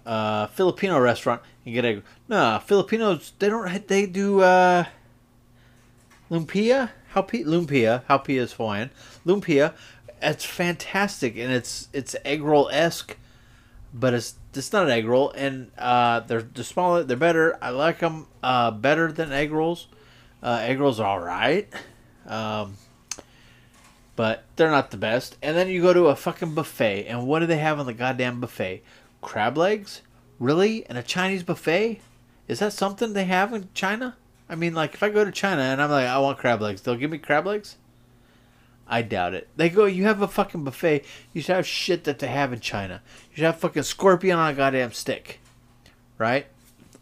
Uh, Filipino restaurant and get egg. Nah, Filipinos they don't. They do uh, lumpia. How lumpia? How is Hawaiian. Lumpia. It's fantastic and it's it's egg roll esque, but it's it's not an egg roll and uh, they're they're smaller. They're better. I like them uh, better than egg rolls. Uh, egg rolls are all right. Um, but they're not the best. And then you go to a fucking buffet, and what do they have on the goddamn buffet? Crab legs? Really? In a Chinese buffet? Is that something they have in China? I mean, like, if I go to China and I'm like, I want crab legs, they'll give me crab legs? I doubt it. They go, you have a fucking buffet, you should have shit that they have in China. You should have fucking scorpion on a goddamn stick. Right?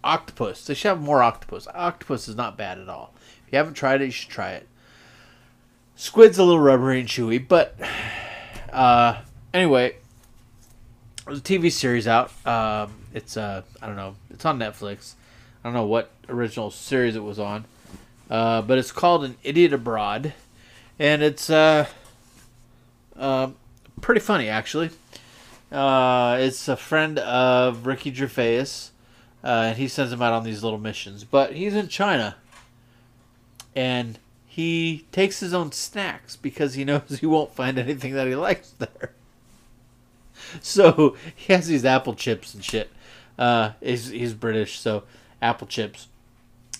Octopus. They should have more octopus. Octopus is not bad at all. If you haven't tried it, you should try it. Squid's a little rubbery and chewy, but uh, anyway, there's a TV series out. Um, it's uh, I don't know, it's on Netflix. I don't know what original series it was on, uh, but it's called An Idiot Abroad, and it's uh, uh pretty funny actually. Uh, it's a friend of Ricky Gervais, uh, and he sends him out on these little missions. But he's in China, and he takes his own snacks because he knows he won't find anything that he likes there. So he has these apple chips and shit. Uh, he's he's British, so apple chips.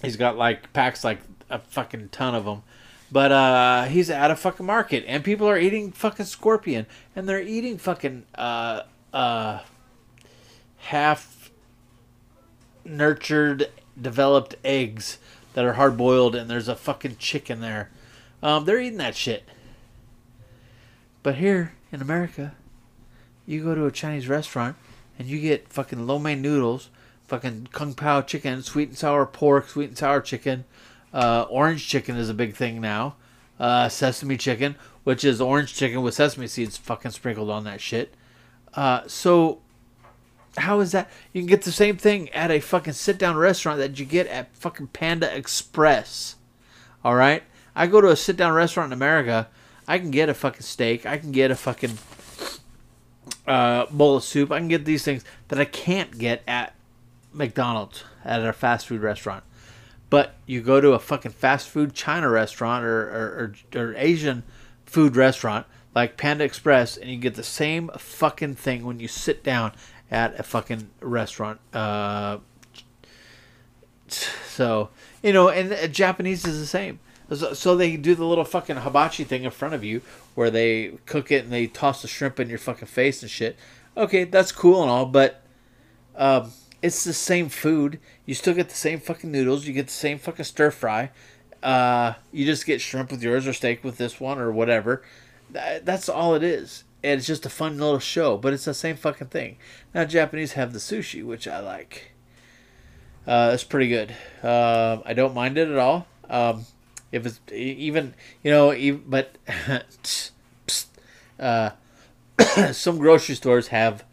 He's got like packs like a fucking ton of them. But uh, he's at a fucking market, and people are eating fucking scorpion, and they're eating fucking uh, uh, half nurtured, developed eggs that are hard boiled and there's a fucking chicken there. Um, they're eating that shit. But here in America, you go to a Chinese restaurant and you get fucking lo mein noodles fucking kung pao chicken, sweet and sour pork, sweet and sour chicken. Uh, orange chicken is a big thing now. Uh, sesame chicken, which is orange chicken with sesame seeds fucking sprinkled on that shit. Uh, so how is that? You can get the same thing at a fucking sit down restaurant that you get at fucking Panda Express. All right? I go to a sit down restaurant in America, I can get a fucking steak, I can get a fucking uh, bowl of soup, I can get these things that I can't get at McDonald's at a fast food restaurant. But you go to a fucking fast food China restaurant or, or, or, or Asian food restaurant like Panda Express, and you get the same fucking thing when you sit down at a fucking restaurant. Uh, so you know, and uh, Japanese is the same. So, they do the little fucking hibachi thing in front of you, where they cook it and they toss the shrimp in your fucking face and shit. Okay, that's cool and all, but um, it's the same food. You still get the same fucking noodles. You get the same fucking stir fry. Uh, you just get shrimp with yours or steak with this one or whatever. That's all it is. And it's just a fun little show, but it's the same fucking thing. Now, Japanese have the sushi, which I like. Uh, it's pretty good. Uh, I don't mind it at all. Um, if it's even, you know, even, but uh, some grocery stores have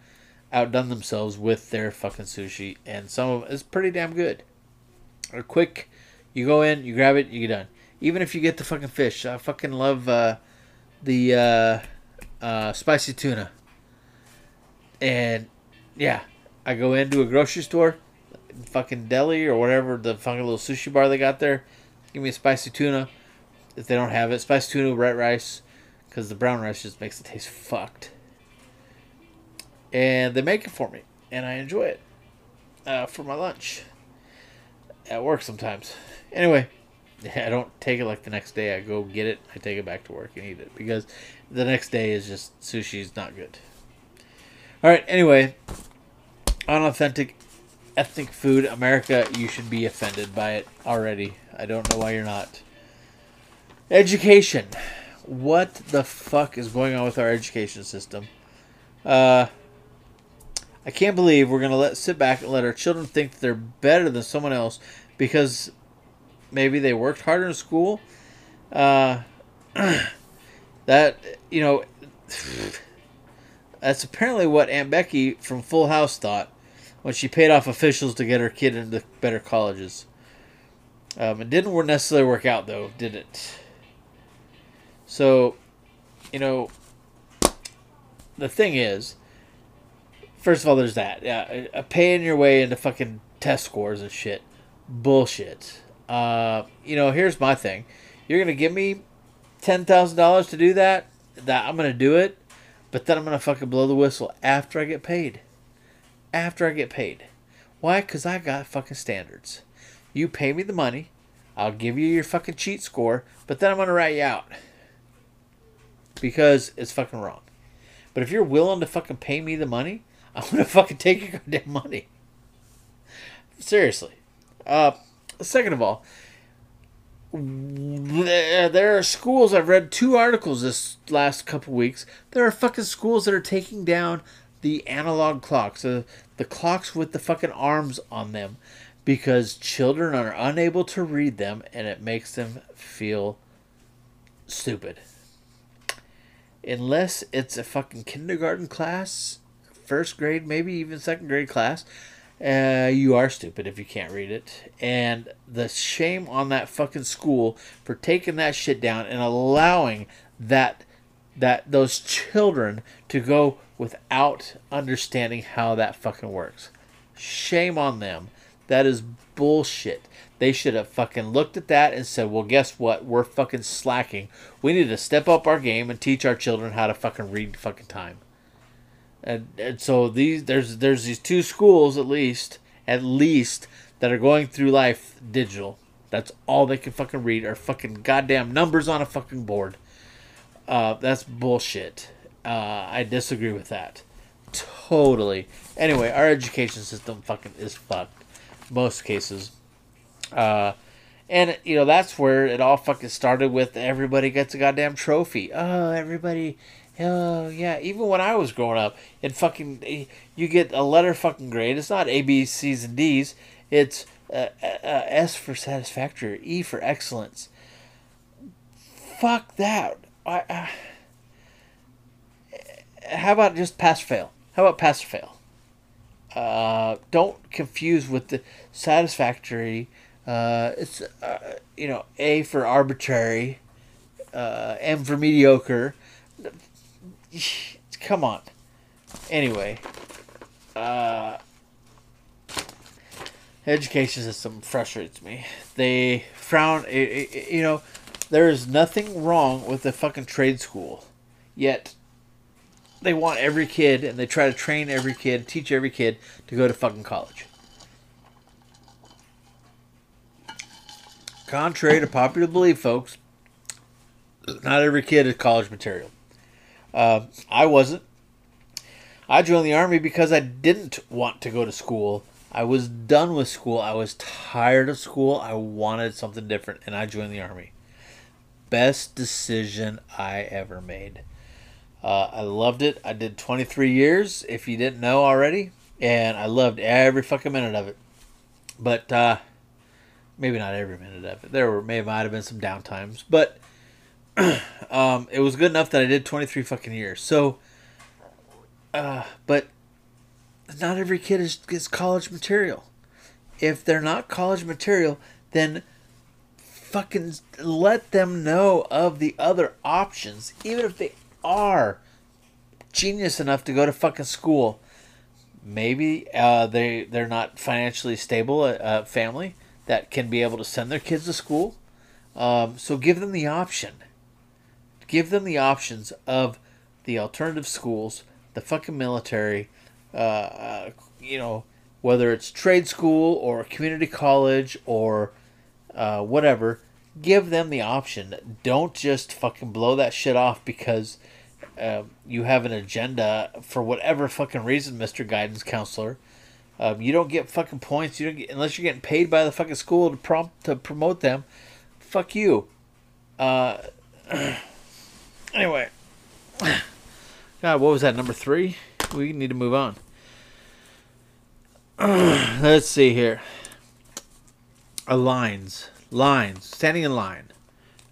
outdone themselves with their fucking sushi, and some of it is pretty damn good. Or quick, you go in, you grab it, you get done. Even if you get the fucking fish, I fucking love uh, the uh, spicy tuna. And yeah, I go into a grocery store, fucking deli or whatever the fucking little sushi bar they got there. Give me a spicy tuna. If they don't have it, spicy tuna, white rice, because the brown rice just makes it taste fucked. And they make it for me, and I enjoy it uh, for my lunch at work sometimes. Anyway, I don't take it like the next day. I go get it. I take it back to work and eat it because the next day is just sushi is not good. All right. Anyway, unauthentic ethnic food, America. You should be offended by it already. I don't know why you're not. Education. What the fuck is going on with our education system? Uh, I can't believe we're gonna let sit back and let our children think they're better than someone else because maybe they worked harder in school. Uh, that you know, that's apparently what Aunt Becky from Full House thought when she paid off officials to get her kid into better colleges. Um, it didn't necessarily work out though, did it? So, you know, the thing is, first of all, there's that. Yeah, paying your way into fucking test scores and shit. Bullshit. Uh, you know, here's my thing. You're gonna give me ten thousand dollars to do that. That I'm gonna do it, but then I'm gonna fucking blow the whistle after I get paid. After I get paid. Why? Cause I got fucking standards. You pay me the money, I'll give you your fucking cheat score, but then I'm gonna write you out because it's fucking wrong. But if you're willing to fucking pay me the money, I'm gonna fucking take your goddamn money. Seriously. Uh, Second of all, there are schools. I've read two articles this last couple weeks. There are fucking schools that are taking down the analog clocks, uh, the clocks with the fucking arms on them, because children are unable to read them and it makes them feel stupid. Unless it's a fucking kindergarten class, first grade, maybe even second grade class, uh, you are stupid if you can't read it. And the shame on that fucking school for taking that shit down and allowing that that those children to go without understanding how that fucking works. Shame on them. That is bullshit. They should have fucking looked at that and said, "Well, guess what? We're fucking slacking. We need to step up our game and teach our children how to fucking read fucking time." And, and so these there's there's these two schools at least at least that are going through life digital. That's all they can fucking read are fucking goddamn numbers on a fucking board. Uh, that's bullshit. Uh, I disagree with that. Totally. Anyway, our education system fucking is fucked. Most cases. Uh, And you know that's where it all fucking started with everybody gets a goddamn trophy. Oh, everybody Oh yeah, even when I was growing up, it fucking you get a letter fucking grade. It's not A, B, C's, and D's. It's uh, uh, uh, S for satisfactory, E for excellence. Fuck that. I, uh, how about just pass fail? How about pass or fail? Uh, don't confuse with the satisfactory. Uh, it's uh, you know A for arbitrary, uh, M for mediocre. Come on. Anyway, uh, education system frustrates me. They frown. You know, there is nothing wrong with the fucking trade school, yet they want every kid and they try to train every kid, teach every kid to go to fucking college. Contrary to popular belief, folks, not every kid is college material. Uh, I wasn't. I joined the army because I didn't want to go to school. I was done with school. I was tired of school. I wanted something different, and I joined the army. Best decision I ever made. Uh, I loved it. I did 23 years, if you didn't know already, and I loved every fucking minute of it. But uh, maybe not every minute of it. There were may might have been some downtimes, but um, it was good enough that I did 23 fucking years. So, uh, but not every kid is, is college material. If they're not college material, then fucking let them know of the other options, even if they are genius enough to go to fucking school. Maybe uh, they they're not financially stable, a, a, family that can be able to send their kids to school. Um, so give them the option give them the options of the alternative schools, the fucking military, uh, uh, you know, whether it's trade school or community college or uh, whatever, give them the option. Don't just fucking blow that shit off because uh, you have an agenda for whatever fucking reason, Mister Guidance Counselor. Um, you don't get fucking points. You don't get, unless you're getting paid by the fucking school to prompt to promote them. Fuck you. Uh, Anyway. God, what was that? Number three? We need to move on. Let's see here. A lines. Lines. Standing in line.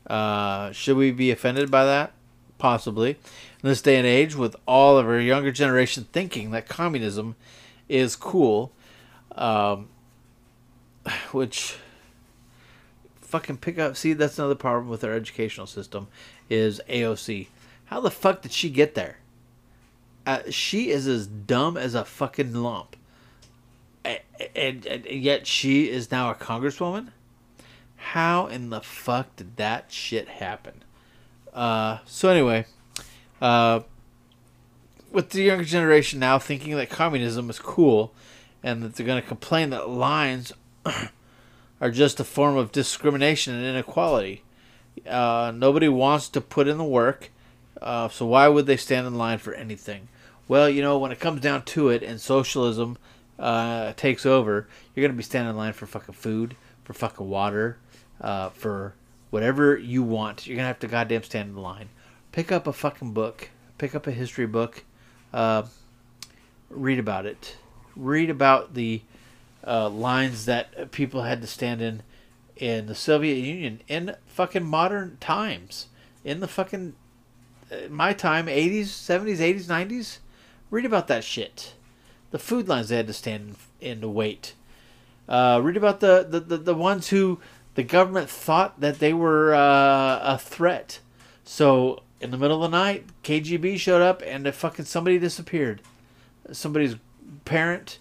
Uh, should we be offended by that? Possibly. In this day and age, with all of our younger generation thinking that communism is cool, um, which fucking pick up. See, that's another problem with our educational system is AOC. How the fuck did she get there? Uh, she is as dumb as a fucking lump. And, and, and, yet she is now a congresswoman? How in the fuck did that shit happen? Uh, so anyway, uh, with the younger generation now thinking that communism is cool and that they're going to complain that lines are just a form of discrimination and inequality. Uh, nobody wants to put in the work, uh, so why would they stand in line for anything? Well, you know, when it comes down to it and socialism uh, takes over, you're going to be standing in line for fucking food, for fucking water, uh, for whatever you want. You're going to have to goddamn stand in line. Pick up a fucking book, pick up a history book, uh, read about it. Read about the uh, lines that people had to stand in in the Soviet Union in fucking modern times. In the fucking uh, my time, 80s, 70s, 80s, 90s. Read about that shit. The food lines they had to stand in to wait. Uh, read about the, the, the, the, ones who the government thought that they were uh, a threat. So in the middle of the night, KGB showed up and fucking somebody disappeared. Somebody's parent,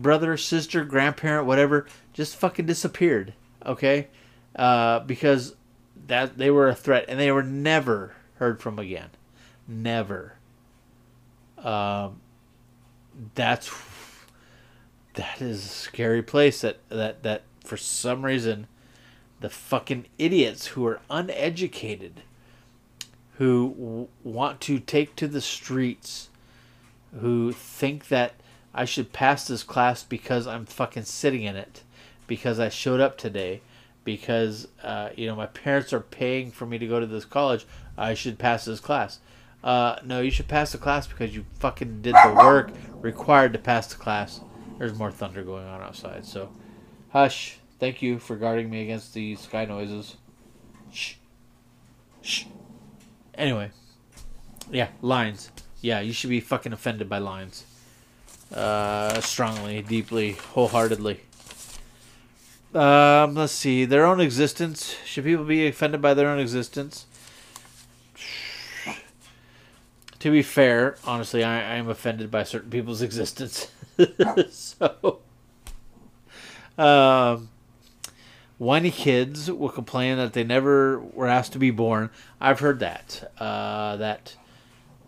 brother, sister, grandparent, whatever, just fucking disappeared okay? Uh, because that they were a threat and they were never heard from again. Never. Um, that's that is a scary place that that that for some reason the fucking idiots who are uneducated who w- want to take to the streets who think that I should pass this class because I'm fucking sitting in it because I showed up today because uh, you know my parents are paying for me to go to this college. I should pass this class. Uh, no, you should pass the class because you fucking did the work required to pass the class. There's more thunder going on outside, so hush. Thank you for guarding me against the sky noises. Shh. Shh. Anyway, yeah, lines. Yeah, you should be fucking offended by lines. Uh, strongly, deeply, wholeheartedly. Um, let's see. Their own existence. Should people be offended by their own existence? To be fair, honestly, I, I am offended by certain people's existence. so, um, whiny kids will complain that they never were asked to be born. I've heard that. Uh, that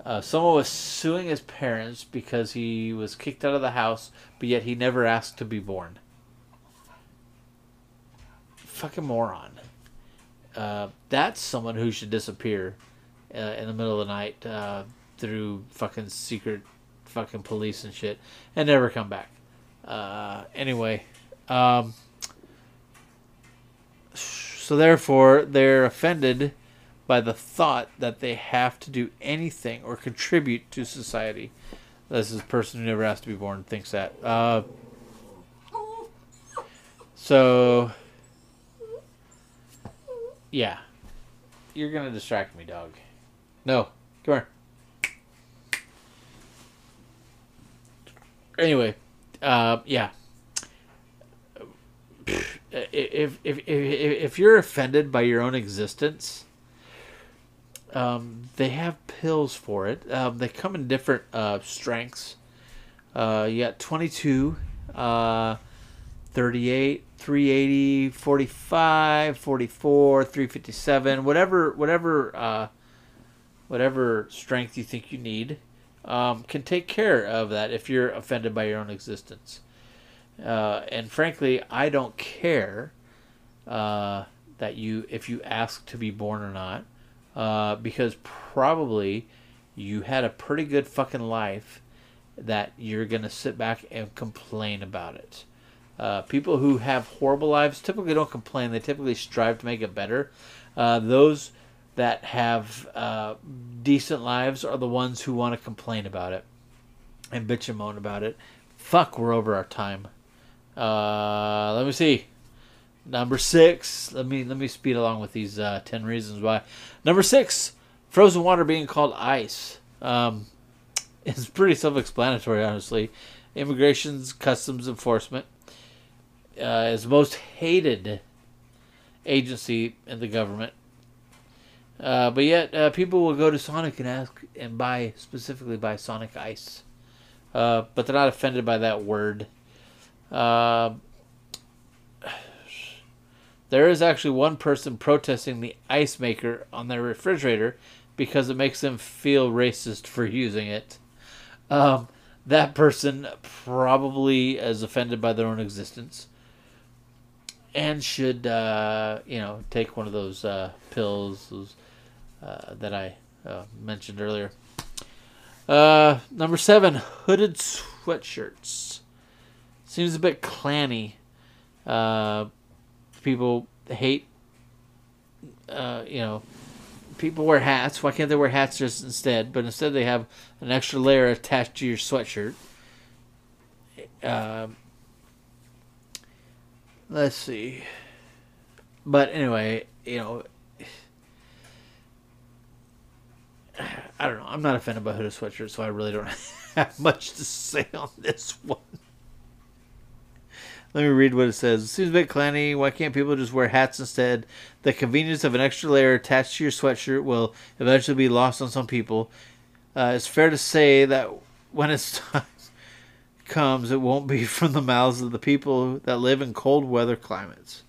uh, someone was suing his parents because he was kicked out of the house, but yet he never asked to be born. Fucking moron. Uh, that's someone who should disappear uh, in the middle of the night uh, through fucking secret fucking police and shit and never come back. Uh, anyway, um, so therefore they're offended by the thought that they have to do anything or contribute to society. This is a person who never has to be born thinks that. Uh, so, yeah, you're gonna distract me, dog. No, come here. Anyway, uh, yeah. If, if, if, if you're offended by your own existence, um, they have pills for it. Um, they come in different uh, strengths. Uh, you got 22, uh, 38, 380, 45, 44, 357, whatever, whatever, uh, whatever strength you think you need, um, can take care of that if you're offended by your own existence. Uh, and frankly, I don't care uh, that you if you ask to be born or not, uh, because probably you had a pretty good fucking life that you're gonna sit back and complain about it. Uh, people who have horrible lives typically don't complain; they typically strive to make it better. Uh, those that have uh, decent lives are the ones who want to complain about it and bitch and moan about it. Fuck, we're over our time. Uh, let me see. Number six. Let me let me speed along with these uh, ten reasons why. Number six, frozen water being called ice. Um, it's pretty self-explanatory, honestly. Immigration's customs enforcement uh, is the most hated agency in the government. Uh, but yet, uh, people will go to Sonic and ask and buy specifically buy Sonic Ice. Uh, but they're not offended by that word. Uh, there is actually one person protesting the ice maker on their refrigerator because it makes them feel racist for using it. Um, that person probably is offended by their own existence and should, uh, you know, take one of those uh, pills those, uh, that I uh, mentioned earlier. Uh, number seven, hooded sweatshirts. Seems a bit clanny. People hate, uh, you know, people wear hats. Why can't they wear hats just instead? But instead, they have an extra layer attached to your sweatshirt. Uh, let's see. But anyway, you know, I don't know. I'm not offended by hooded sweatshirts, so I really don't have much to say on this one. Let me read what it says. It seems a bit clanny. Why can't people just wear hats instead? The convenience of an extra layer attached to your sweatshirt will eventually be lost on some people. Uh, it's fair to say that when time comes, it won't be from the mouths of the people that live in cold weather climates.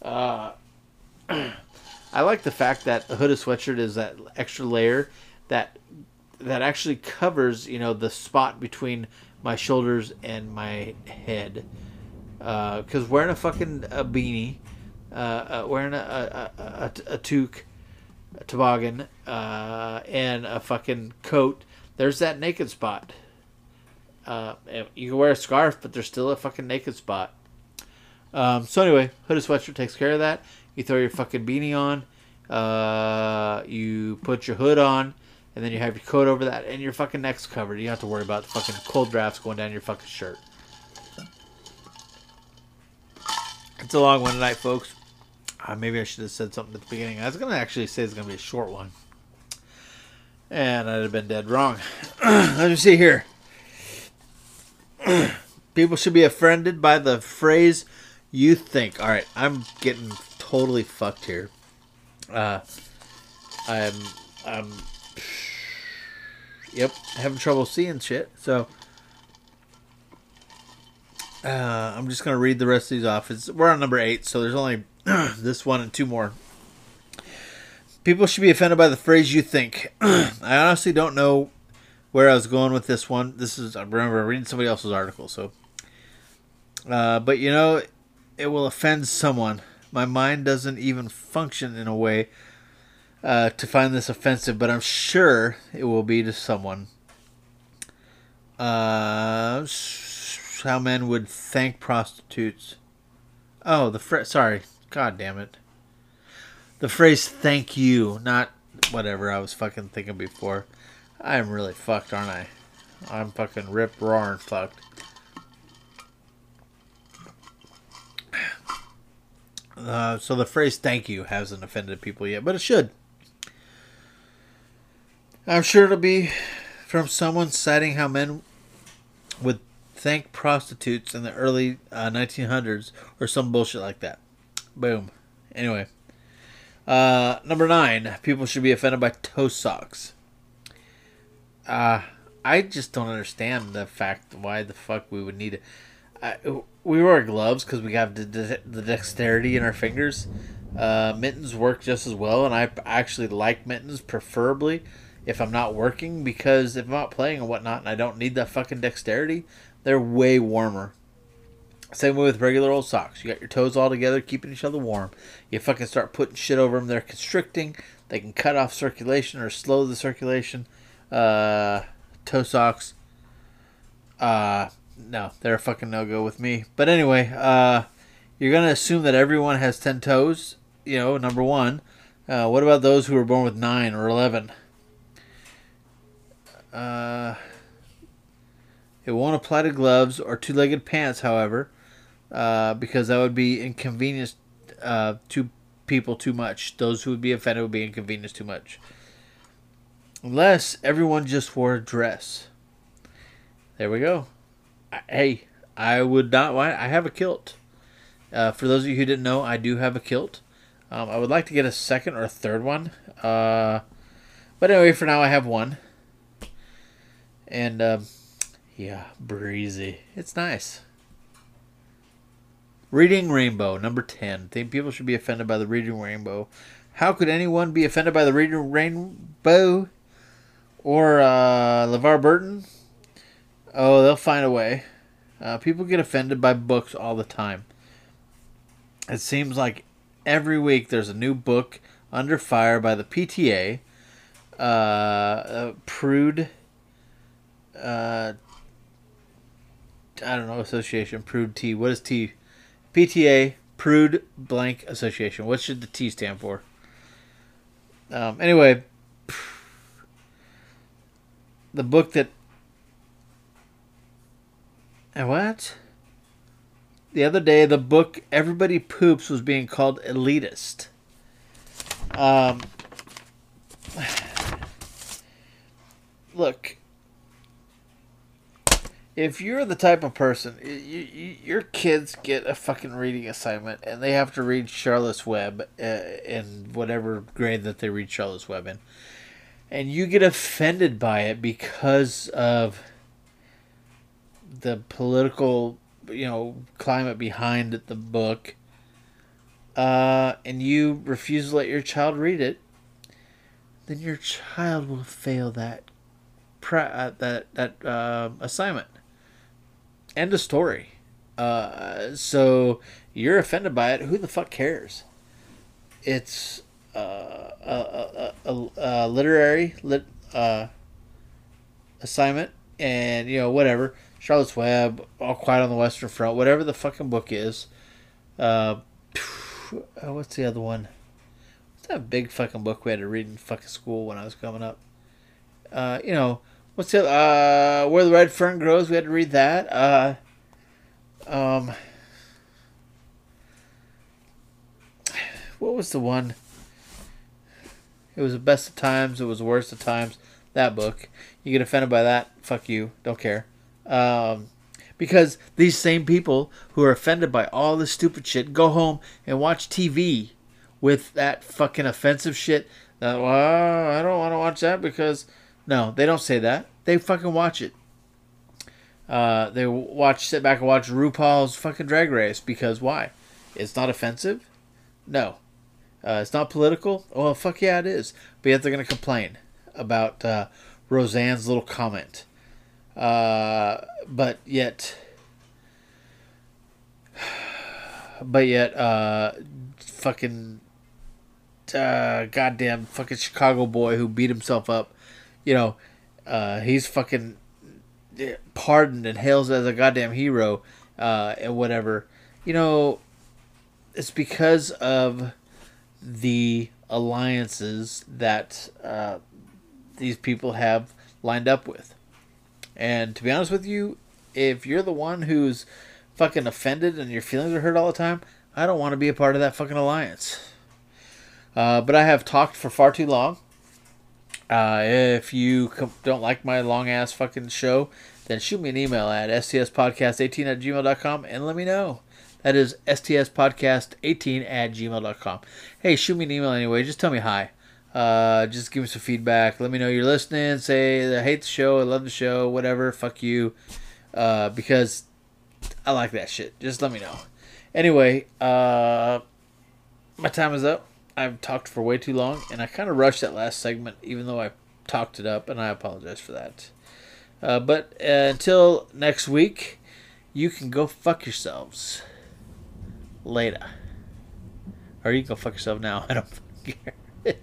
Uh, I like the fact that a hooded sweatshirt is that extra layer that that actually covers, you know, the spot between my shoulders and my head because uh, wearing a fucking a beanie, uh, uh, wearing a a, a, a, toque, a toboggan, uh, and a fucking coat, there's that naked spot. Uh, you can wear a scarf, but there's still a fucking naked spot. Um, so anyway, hooded sweatshirt takes care of that. You throw your fucking beanie on, uh, you put your hood on, and then you have your coat over that, and your fucking neck's covered. You don't have to worry about the fucking cold drafts going down your fucking shirt. It's a long one tonight, folks. Uh, maybe I should have said something at the beginning. I was gonna actually say it's gonna be a short one, and I'd have been dead wrong. Let me see here. People should be offended by the phrase "you think." All right, I'm getting totally fucked here. Uh, I'm, I'm, yep, having trouble seeing shit. So, uh, I'm just gonna read the rest of these off. It's, we're on number eight, so there's only this one and two more. People should be offended by the phrase "you think." I honestly don't know where I was going with this one. This is I remember reading somebody else's article, so. Uh, but you know, it will offend someone. My mind doesn't even function in a way uh, to find this offensive, but I'm sure it will be to someone. Uh, how men would thank prostitutes. Oh, the fr- sorry, god damn it. The phrase "thank you," not whatever I was fucking thinking before. I am really fucked, aren't I? I'm fucking rip roaring fucked. Uh, so the phrase "thank you" hasn't offended people yet, but it should. I'm sure it'll be from someone citing how men would thank prostitutes in the early uh, 1900s or some bullshit like that. Boom. Anyway, uh, number nine, people should be offended by toe socks. Uh, I just don't understand the fact why the fuck we would need it. I, we wear gloves because we have the, the, the, dexterity in our fingers. Uh, mittens work just as well, and I actually like mittens preferably if I'm not working because if I'm not playing and whatnot and I don't need that fucking dexterity, they're way warmer. Same way with regular old socks. You got your toes all together, keeping each other warm. You fucking start putting shit over them, they're constricting. They can cut off circulation or slow the circulation. Uh, toe socks. Uh, no, they're a fucking no go with me. But anyway, uh, you're gonna assume that everyone has ten toes. You know, number one. Uh, what about those who were born with nine or eleven? Uh, it won't apply to gloves or two-legged pants, however, uh, because that would be inconvenience uh, to people too much. Those who would be offended would be inconvenienced too much. Unless everyone just wore a dress. There we go. Hey, I would not want. I have a kilt. Uh, for those of you who didn't know, I do have a kilt. Um, I would like to get a second or a third one. Uh, but anyway, for now I have one. And um, yeah, breezy. It's nice. Reading Rainbow, number 10. Think people should be offended by the Reading Rainbow. How could anyone be offended by the Reading Rainbow? Or uh, LeVar Burton? Oh, they'll find a way. Uh, people get offended by books all the time. It seems like every week there's a new book under fire by the PTA, uh, uh, Prude, uh, I don't know, association, Prude T. What is T? PTA, Prude Blank Association. What should the T stand for? Um, anyway, the book that. And what? The other day, the book Everybody Poops was being called elitist. Um, look, if you're the type of person, you, you, your kids get a fucking reading assignment and they have to read Charlotte's Web uh, in whatever grade that they read Charlotte's Web in, and you get offended by it because of the political, you know, climate behind the book, uh, and you refuse to let your child read it, then your child will fail that uh, that that uh, assignment End of story. Uh, so you're offended by it. Who the fuck cares? It's uh, a, a, a, a, literary lit, uh, assignment, and you know whatever. Charlotte's Web, All Quiet on the Western Front, whatever the fucking book is. Uh, what's the other one? What's that big fucking book we had to read in fucking school when I was coming up? Uh, you know, what's the uh, Where the Red Fern Grows? We had to read that. Uh, um, what was the one? It was the best of times. It was the worst of times. That book. You get offended by that? Fuck you. Don't care. Um, because these same people who are offended by all this stupid shit go home and watch TV with that fucking offensive shit. That, well, I don't want to watch that because no, they don't say that. They fucking watch it. Uh, they watch, sit back and watch RuPaul's fucking Drag Race because why? It's not offensive. No, uh, it's not political. Well, fuck yeah, it is. But yet they're gonna complain about uh, Roseanne's little comment. Uh, but yet, but yet, uh, fucking, uh, goddamn fucking Chicago boy who beat himself up, you know, uh, he's fucking pardoned and hails as a goddamn hero, uh, and whatever. You know, it's because of the alliances that uh, these people have lined up with. And to be honest with you, if you're the one who's fucking offended and your feelings are hurt all the time, I don't want to be a part of that fucking alliance. Uh, but I have talked for far too long. Uh, if you don't like my long ass fucking show, then shoot me an email at stspodcast18 at gmail.com and let me know. That is stspodcast18 at gmail.com. Hey, shoot me an email anyway. Just tell me hi. Uh, just give me some feedback. Let me know you're listening. Say I hate the show, I love the show, whatever. Fuck you, uh, because I like that shit. Just let me know. Anyway, uh, my time is up. I've talked for way too long, and I kind of rushed that last segment, even though I talked it up, and I apologize for that. Uh, but uh, until next week, you can go fuck yourselves later. Or you can go fuck yourself now. I don't care.